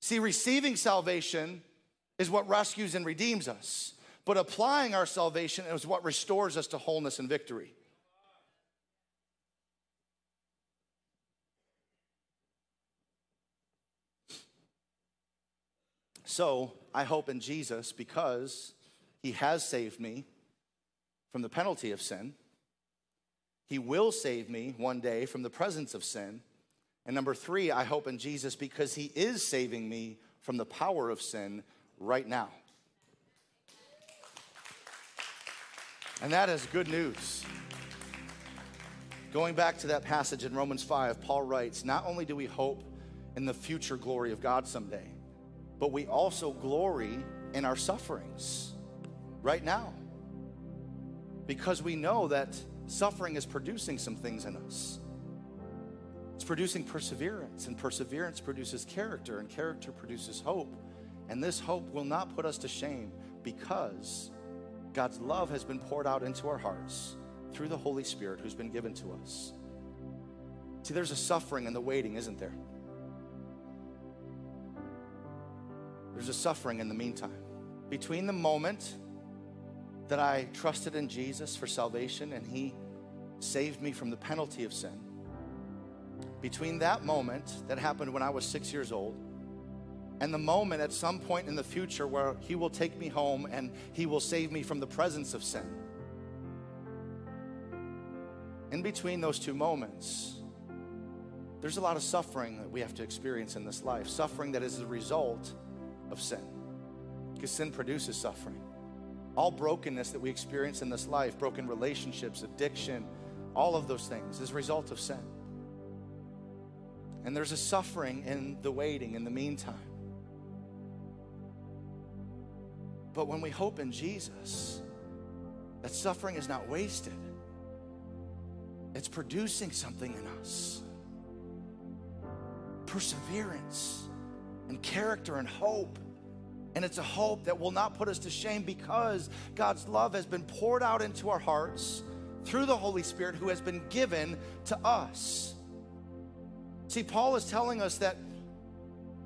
See, receiving salvation is what rescues and redeems us, but applying our salvation is what restores us to wholeness and victory. So I hope in Jesus because he has saved me from the penalty of sin. He will save me one day from the presence of sin. And number three, I hope in Jesus because he is saving me from the power of sin right now. And that is good news. Going back to that passage in Romans 5, Paul writes, Not only do we hope in the future glory of God someday, but we also glory in our sufferings right now because we know that suffering is producing some things in us. It's producing perseverance, and perseverance produces character, and character produces hope. And this hope will not put us to shame because God's love has been poured out into our hearts through the Holy Spirit who's been given to us. See, there's a suffering in the waiting, isn't there? There's a suffering in the meantime. Between the moment that I trusted in Jesus for salvation and He saved me from the penalty of sin, between that moment that happened when I was six years old and the moment at some point in the future where He will take me home and He will save me from the presence of sin. In between those two moments, there's a lot of suffering that we have to experience in this life, suffering that is the result of sin. Because sin produces suffering. All brokenness that we experience in this life, broken relationships, addiction, all of those things is a result of sin. And there's a suffering in the waiting in the meantime. But when we hope in Jesus, that suffering is not wasted. It's producing something in us perseverance and character and hope. And it's a hope that will not put us to shame because God's love has been poured out into our hearts through the Holy Spirit who has been given to us. See, Paul is telling us that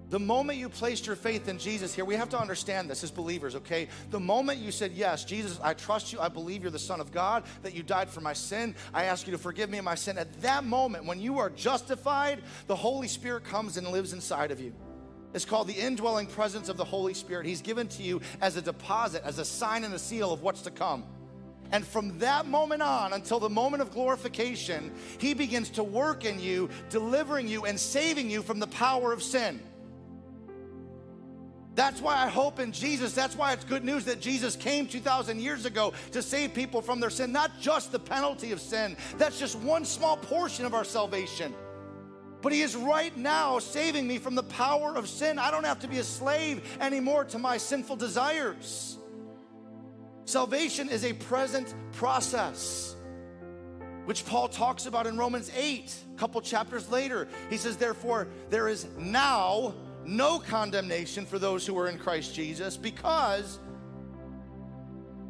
the moment you placed your faith in Jesus here, we have to understand this as believers, okay? The moment you said, Yes, Jesus, I trust you, I believe you're the Son of God, that you died for my sin, I ask you to forgive me of my sin. At that moment, when you are justified, the Holy Spirit comes and lives inside of you. It's called the indwelling presence of the Holy Spirit. He's given to you as a deposit, as a sign and a seal of what's to come. And from that moment on until the moment of glorification, He begins to work in you, delivering you and saving you from the power of sin. That's why I hope in Jesus. That's why it's good news that Jesus came 2,000 years ago to save people from their sin, not just the penalty of sin. That's just one small portion of our salvation but He is right now saving me from the power of sin. I don't have to be a slave anymore to my sinful desires. Salvation is a present process, which Paul talks about in Romans 8, a couple chapters later. He says, Therefore, there is now no condemnation for those who are in Christ Jesus because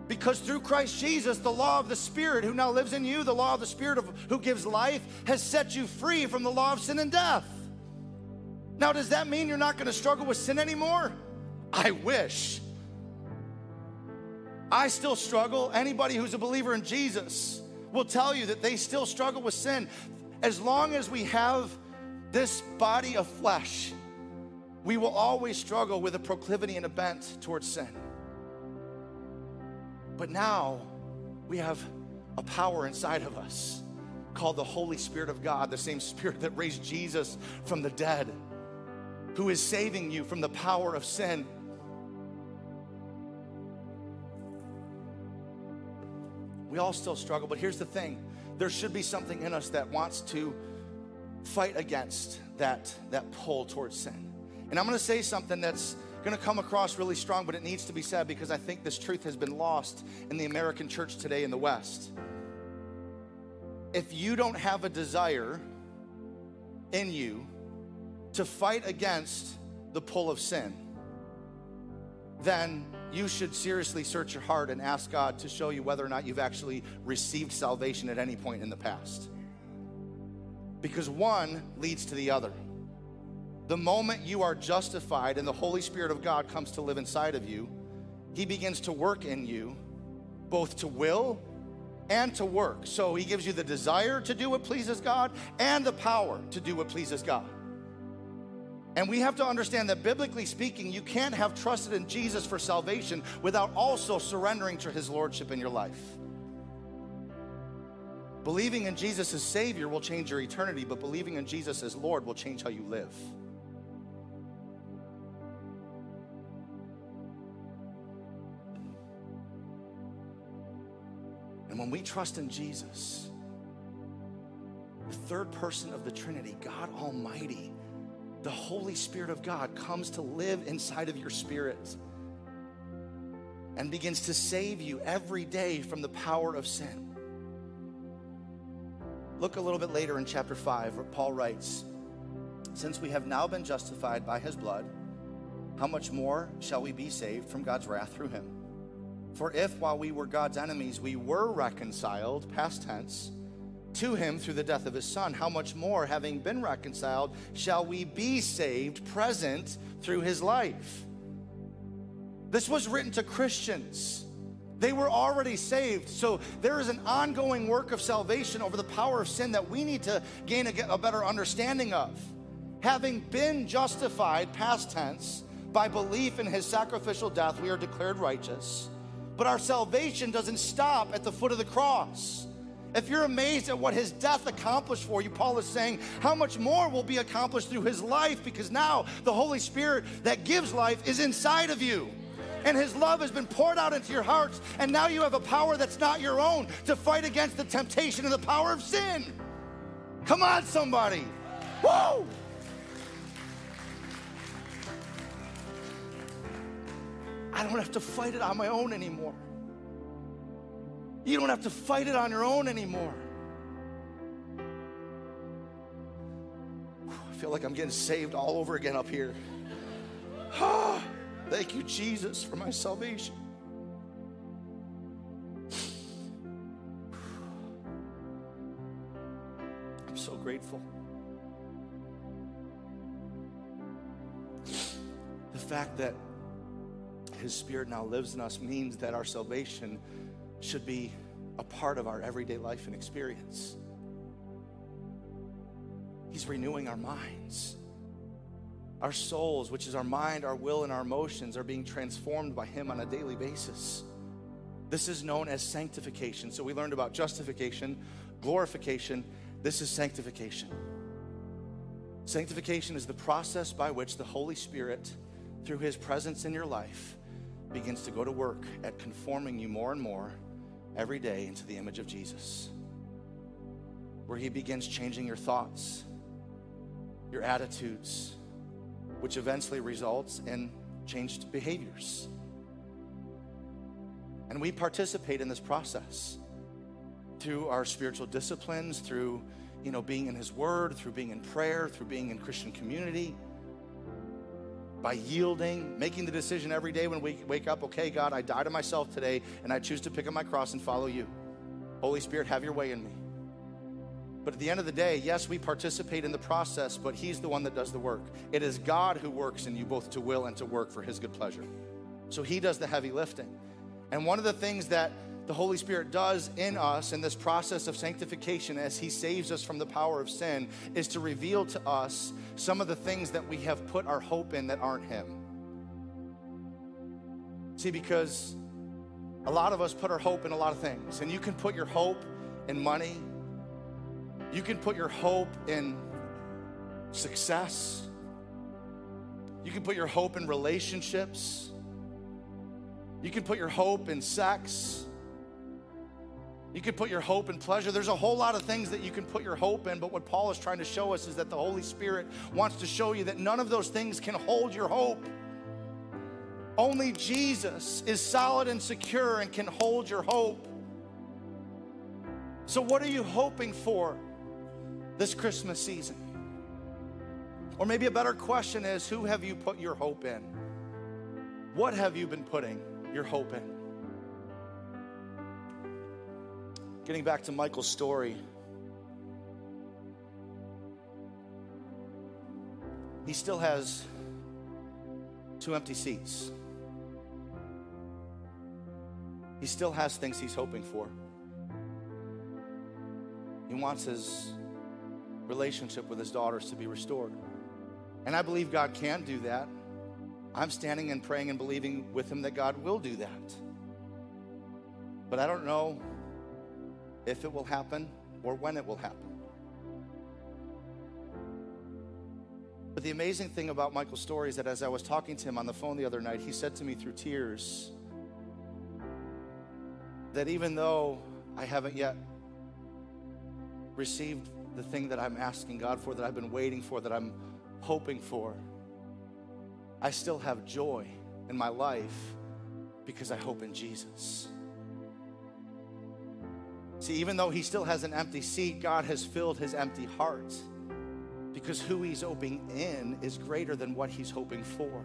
because through Christ Jesus, the law of the Spirit who now lives in you, the law of the Spirit of, who gives life, has set you free from the law of sin and death. Now, does that mean you're not going to struggle with sin anymore? I wish. I still struggle. Anybody who's a believer in Jesus will tell you that they still struggle with sin. As long as we have this body of flesh, we will always struggle with a proclivity and a bent towards sin. But now we have a power inside of us called the Holy Spirit of God, the same Spirit that raised Jesus from the dead. who is saving you from the power of sin. We all still struggle, but here's the thing there should be something in us that wants to fight against that, that pull towards sin. And I'm gonna say something that's gonna come across really strong, but it needs to be said because I think this truth has been lost in the American church today in the West. If you don't have a desire in you to fight against the pull of sin, then you should seriously search your heart and ask God to show you whether or not you've actually received salvation at any point in the past. Because one leads to the other. The moment you are justified and the Holy Spirit of God comes to live inside of you, He begins to work in you, both to will and to work. So He gives you the desire to do what pleases God and the power to do what pleases God. And we have to understand that biblically speaking, you can't have trusted in Jesus for salvation without also surrendering to his lordship in your life. Believing in Jesus as Savior will change your eternity, but believing in Jesus as Lord will change how you live. And when we trust in Jesus, the third person of the Trinity, God Almighty, the Holy Spirit of God comes to live inside of your spirit and begins to save you every day from the power of sin. Look a little bit later in chapter 5, where Paul writes, Since we have now been justified by his blood, how much more shall we be saved from God's wrath through him? For if, while we were God's enemies, we were reconciled, past tense, to him through the death of his son, how much more, having been reconciled, shall we be saved, present through his life? This was written to Christians. They were already saved. So there is an ongoing work of salvation over the power of sin that we need to gain a, a better understanding of. Having been justified, past tense, by belief in his sacrificial death, we are declared righteous. But our salvation doesn't stop at the foot of the cross. If you're amazed at what his death accomplished for you, Paul is saying, how much more will be accomplished through his life because now the Holy Spirit that gives life is inside of you. And his love has been poured out into your hearts, and now you have a power that's not your own to fight against the temptation and the power of sin. Come on, somebody. Whoa! I don't have to fight it on my own anymore. You don't have to fight it on your own anymore. I feel like I'm getting saved all over again up here. Ah, thank you, Jesus, for my salvation. I'm so grateful. The fact that His Spirit now lives in us means that our salvation should be a part of our everyday life and experience. He's renewing our minds. Our souls, which is our mind, our will, and our emotions, are being transformed by Him on a daily basis. This is known as sanctification. So we learned about justification, glorification. This is sanctification. Sanctification is the process by which the Holy Spirit, through His presence in your life, begins to go to work at conforming you more and more every day into the image of Jesus, where He begins changing your thoughts, your attitudes, which eventually results in changed behaviors. And we participate in this process through our spiritual disciplines, through you know being in his word, through being in prayer, through being in Christian community by yielding, making the decision every day when we wake up, okay, God, I die to myself today and I choose to pick up my cross and follow you. Holy Spirit, have your way in me. But at the end of the day, yes, we participate in the process, but He's the one that does the work. It is God who works in you both to will and to work for His good pleasure. So He does the heavy lifting. And one of the things that the Holy Spirit does in us in this process of sanctification as He saves us from the power of sin is to reveal to us some of the things that we have put our hope in that aren't Him. See, because a lot of us put our hope in a lot of things, and you can put your hope in money, you can put your hope in success, You can put your hope in relationships. You can put your hope in sex. You can put your hope in pleasure. There's a whole lot of things that you can put your hope in, but what Paul is trying to show us is that the Holy Spirit wants to show you that none of those things can hold your hope. Only Jesus is solid and secure and can hold your hope. So, what are you hoping for this Christmas season? Or maybe a better question is who have you put your hope in? What have you been putting your hope in? Getting back to Michael's story, he still has two empty seats. He still has things he's hoping for. He wants his relationship with his daughters to be restored. And I believe God can do that. I'm standing and praying and believing with him that God will do that. But I don't know if it will happen or when it will happen. But the amazing thing about Michael's story is that as I was talking to him on the phone the other night, he said to me through tears that even though I haven't yet received the thing that I'm asking God for, that I've been waiting for, that I'm hoping for, I still have joy in my life because I hope in Jesus. See, even though he still has an empty seat, God has filled his empty heart because who he's hoping in is greater than what he's hoping for.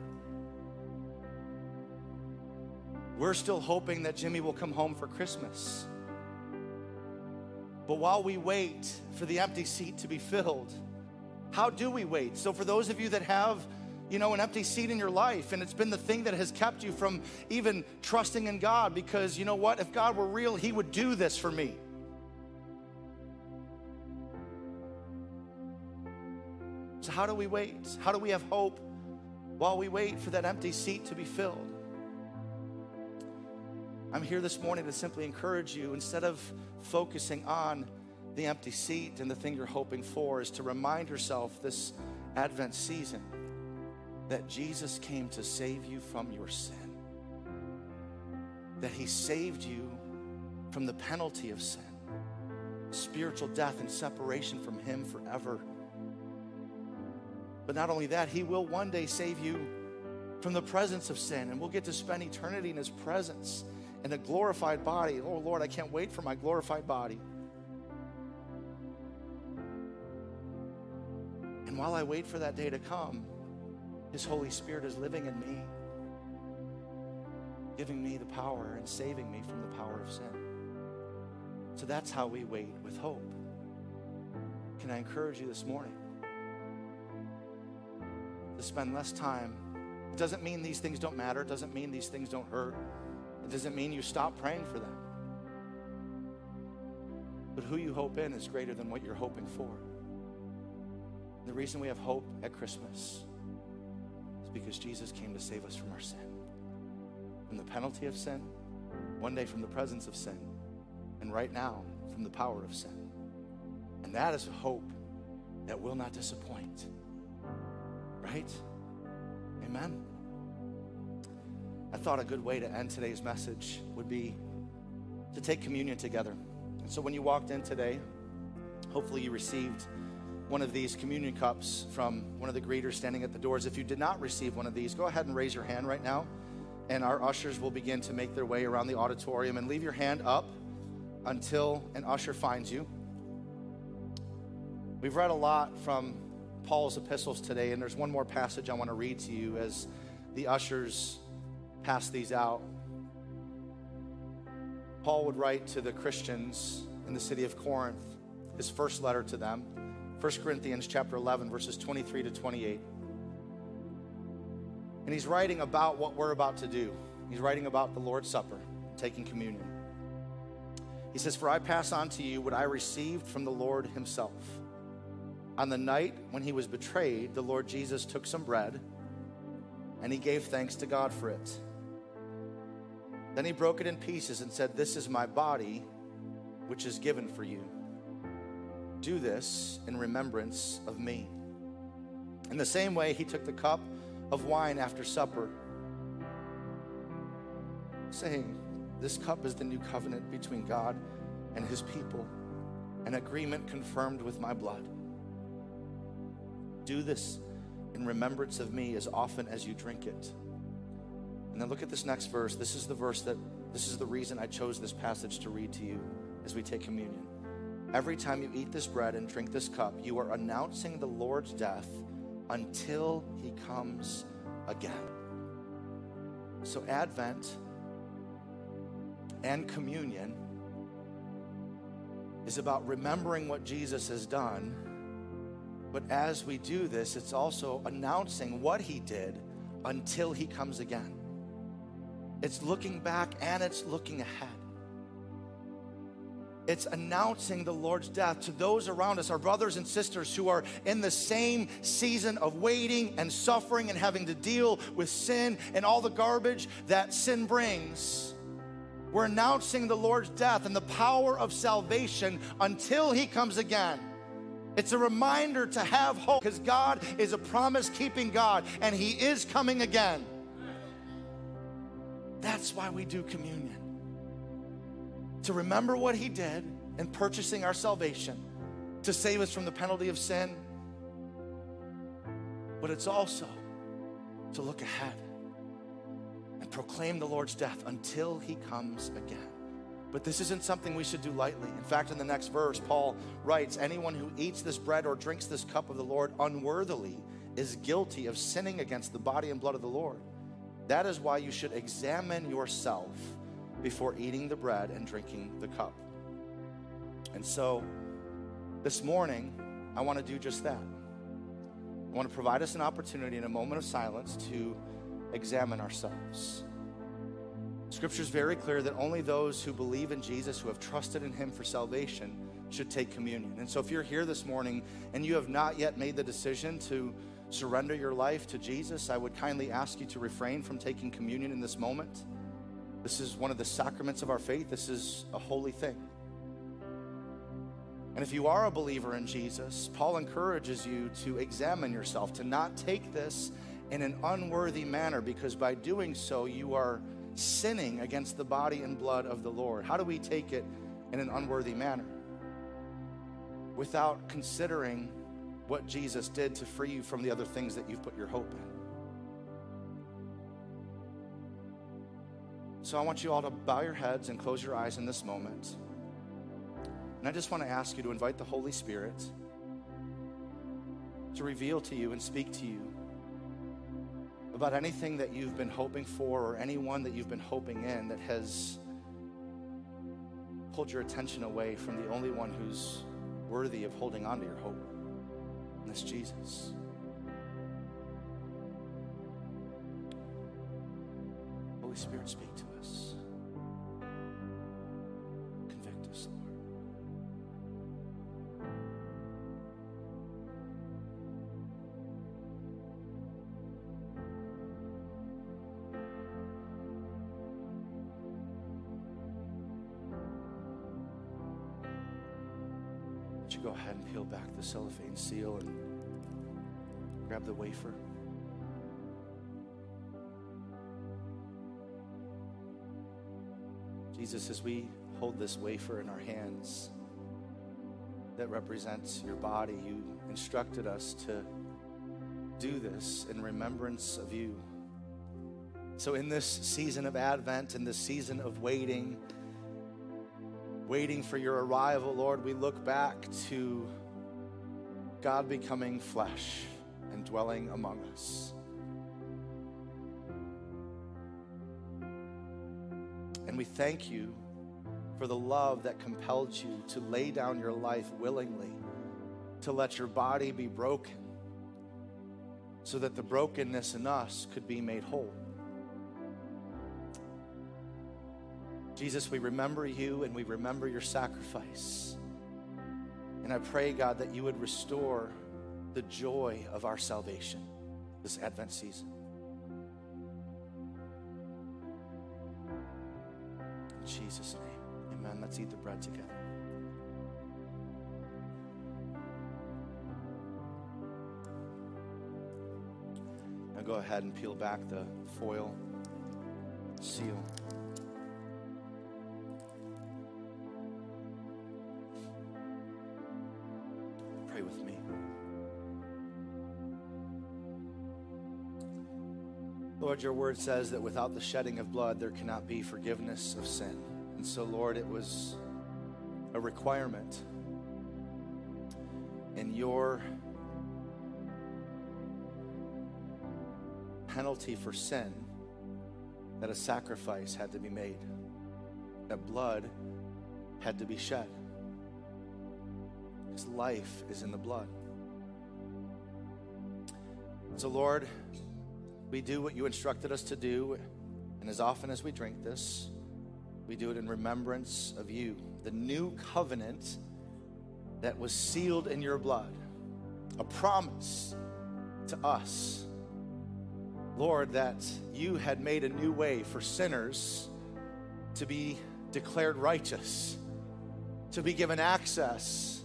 We're still hoping that Jimmy will come home for Christmas. But while we wait for the empty seat to be filled, how do we wait? So, for those of you that have you know, an empty seat in your life, and it's been the thing that has kept you from even trusting in God because you know what? If God were real, He would do this for me. So, how do we wait? How do we have hope while we wait for that empty seat to be filled? I'm here this morning to simply encourage you instead of focusing on the empty seat and the thing you're hoping for, is to remind yourself this Advent season that Jesus came to save you from your sin, that He saved you from the penalty of sin, spiritual death and separation from Him forever. But not only that, He will one day save you from the presence of sin, and we'll get to spend eternity in His presence in a glorified body. Oh Lord, I can't wait for my glorified body. And while I wait for that day to come, His Holy Spirit is living in me, giving me the power and saving me from the power of sin. So that's how we wait with hope. Can I encourage you this morning? To spend less time. It doesn't mean these things don't matter. It doesn't mean these things don't hurt. It doesn't mean you stop praying for them. But who you hope in is greater than what you're hoping for. The reason we have hope at Christmas is because Jesus came to save us from our sin, from the penalty of sin, one day from the presence of sin, and right now from the power of sin. And that is a hope that will not disappoint. Right? Amen. I thought a good way to end today's message would be to take communion together. And so when you walked in today, hopefully you received one of these communion cups from one of the greeters standing at the doors. If you did not receive one of these, go ahead and raise your hand right now. And our ushers will begin to make their way around the auditorium and leave your hand up until an usher finds you. We've read a lot from Paul's epistles today, and there's one more passage I want to read to you as the ushers pass these out. Paul would write to the Christians in the city of Corinth, his first letter to them, 1 Corinthians chapter 11 verses 23 to 28. And he's writing about what we're about to do. He's writing about the Lord's Supper, taking communion. He says, For I pass on to you what I received from the Lord himself. On the night when he was betrayed, the Lord Jesus took some bread and he gave thanks to God for it. Then he broke it in pieces and said, This is my body, which is given for you. Do this in remembrance of me. In the same way, he took the cup of wine after supper, saying, This cup is the new covenant between God and his people, an agreement confirmed with my blood. Do this in remembrance of me as often as you drink it. And then look at this next verse. This is the verse that, this is the reason I chose this passage to read to you as we take communion. Every time you eat this bread and drink this cup, you are announcing the Lord's death until he comes again. So, Advent and communion is about remembering what Jesus has done. But as we do this, it's also announcing what he did until he comes again. It's looking back and it's looking ahead. It's announcing the Lord's death to those around us, our brothers and sisters who are in the same season of waiting and suffering and having to deal with sin and all the garbage that sin brings. We're announcing the Lord's death and the power of salvation until He comes again. It's a reminder to have hope because God is a promise keeping God and He is coming again. That's why we do communion to remember what He did in purchasing our salvation, to save us from the penalty of sin, but it's also to look ahead and proclaim the Lord's death until He comes again. But this isn't something we should do lightly. In fact, in the next verse, Paul writes Anyone who eats this bread or drinks this cup of the Lord unworthily is guilty of sinning against the body and blood of the Lord. That is why you should examine yourself before eating the bread and drinking the cup. And so this morning, I want to do just that. I want to provide us an opportunity in a moment of silence to examine ourselves. Scripture is very clear that only those who believe in Jesus, who have trusted in Him for salvation, should take communion. And so, if you're here this morning and you have not yet made the decision to surrender your life to Jesus, I would kindly ask you to refrain from taking communion in this moment. This is one of the sacraments of our faith. This is a holy thing. And if you are a believer in Jesus, Paul encourages you to examine yourself, to not take this in an unworthy manner, because by doing so, you are sinning against the body and blood of the Lord. How do we take it in an unworthy manner? Without considering what Jesus did to free you from the other things that you've put your hope in. So I want you all to bow your heads and close your eyes in this moment. And I just want to ask you to invite the Holy Spirit to reveal to you and speak to you about anything that you've been hoping for or anyone that you've been hoping in that has pulled your attention away from the only one who's worthy of holding on to your hope, and that's Jesus. Holy Spirit, speak to us. Go ahead and peel back the cellophane seal and grab the wafer? Jesus, as we hold this wafer in our hands that represents your body, you instructed us to do this in remembrance of you. So, in this season of Advent, in this season of waiting, waiting for your arrival, Lord, we look back to God becoming flesh and dwelling among us. And we thank you for the love that compelled you to lay down your life willingly, to let your body be broken, so that the brokenness in us could be made whole. Jesus, we remember you and we remember your sacrifice. And I pray, God, that you would restore the joy of our salvation this Advent season. In Jesus' name, amen. Let's eat the bread together. Now go ahead and peel back the foil seal. Lord, your word says that without the shedding of blood, there cannot be forgiveness of sin. And so, Lord, it was a requirement in your penalty for sin that a sacrifice had to be made, that blood had to be shed. His life is in the blood. So, Lord, we do what you instructed us to do, and as often as we drink this, we do it in remembrance of you, the new covenant that was sealed in your blood, a promise to us Lord, that you had made a new way for sinners to be declared righteous, to be given access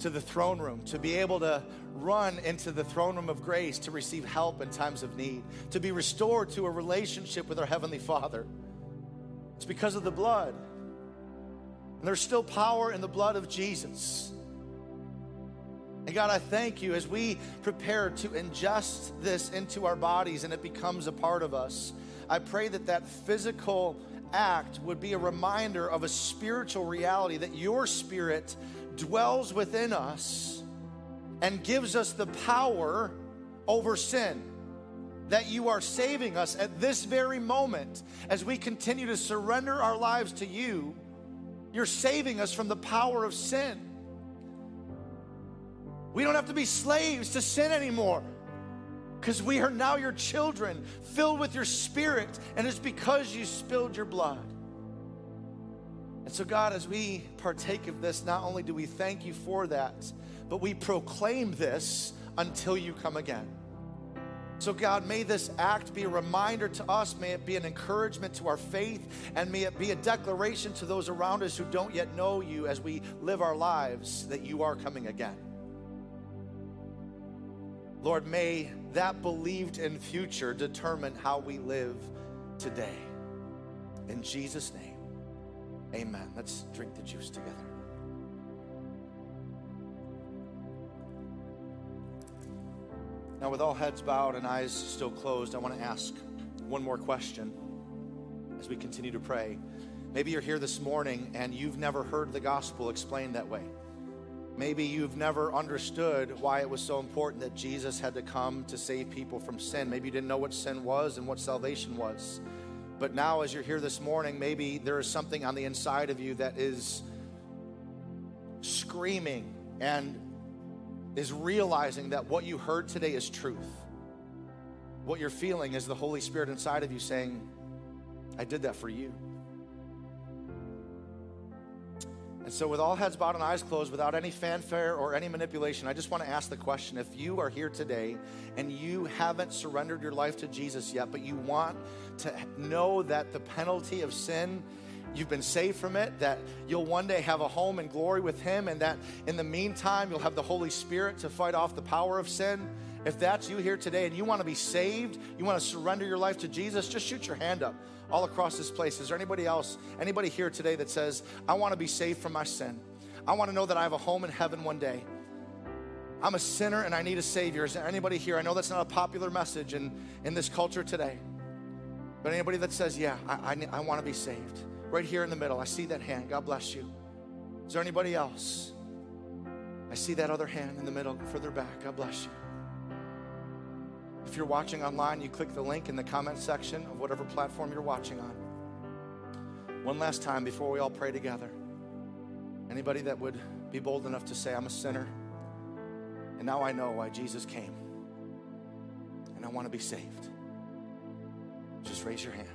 to the throne room, to be able to run into the throne room of grace to receive help in times of need, to be restored to a relationship with our Heavenly Father. It's because of the blood. And there's still power in the blood of Jesus. And God, I thank you as we prepare to ingest this into our bodies and it becomes a part of us. I pray that that physical act would be a reminder of a spiritual reality that your spirit dwells within us and gives us the power over sin. That you are saving us at this very moment as we continue to surrender our lives to you. You're saving us from the power of sin. We don't have to be slaves to sin anymore because we are now your children, filled with your spirit, and it's because you spilled your blood. And so, God, as we partake of this, not only do we thank you for that, but we proclaim this until you come again. So, God, may this act be a reminder to us, may it be an encouragement to our faith, and may it be a declaration to those around us who don't yet know you as we live our lives that you are coming again. Lord, may that believed in future determine how we live today. In Jesus' name, amen. Let's drink the juice together. Now, with all heads bowed and eyes still closed, I want to ask one more question as we continue to pray. Maybe you're here this morning and you've never heard the gospel explained that way. Maybe you've never understood why it was so important that Jesus had to come to save people from sin. Maybe you didn't know what sin was and what salvation was. But now, as you're here this morning, maybe there is something on the inside of you that is screaming and is realizing that what you heard today is truth. What you're feeling is the Holy Spirit inside of you saying, I did that for you. And so, with all heads bowed and eyes closed, without any fanfare or any manipulation, I just want to ask the question if you are here today and you haven't surrendered your life to Jesus yet, but you want to know that the penalty of sin, you've been saved from it, that you'll one day have a home in glory with Him, and that in the meantime, you'll have the Holy Spirit to fight off the power of sin. If that's you here today and you want to be saved, you want to surrender your life to Jesus, just shoot your hand up all across this place. Is there anybody else, anybody here today that says, I want to be saved from my sin? I want to know that I have a home in heaven one day. I'm a sinner and I need a Savior. Is there anybody here? I know that's not a popular message in, in this culture today. But anybody that says, Yeah, I, I, I want to be saved. Right here in the middle, I see that hand. God bless you. Is there anybody else? I see that other hand in the middle, further back. God bless you. If you're watching online, you click the link in the comment section of whatever platform you're watching on. One last time before we all pray together. Anybody that would be bold enough to say, I'm a sinner, and now I know why Jesus came, and I want to be saved. Just raise your hand.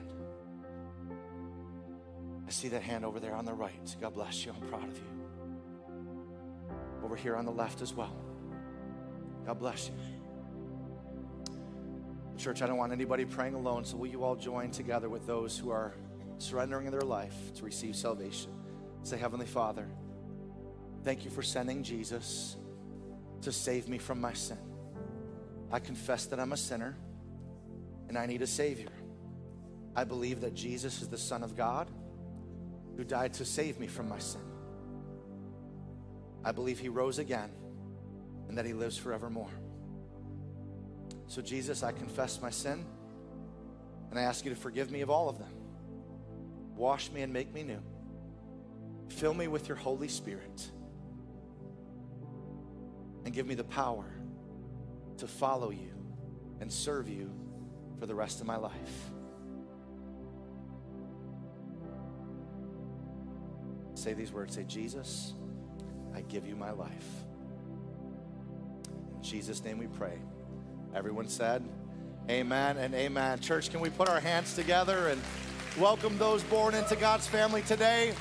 I see that hand over there on the right. God bless you. I'm proud of you. Over here on the left as well. God bless you. Church, I don't want anybody praying alone, so will you all join together with those who are surrendering their life to receive salvation? Say, Heavenly Father, thank you for sending Jesus to save me from my sin. I confess that I'm a sinner and I need a Savior. I believe that Jesus is the Son of God who died to save me from my sin. I believe He rose again and that He lives forevermore. So, Jesus, I confess my sin and I ask you to forgive me of all of them. Wash me and make me new. Fill me with your Holy Spirit and give me the power to follow you and serve you for the rest of my life. Say these words say, Jesus, I give you my life. In Jesus' name we pray. Everyone said, Amen and amen. Church, can we put our hands together and welcome those born into God's family today?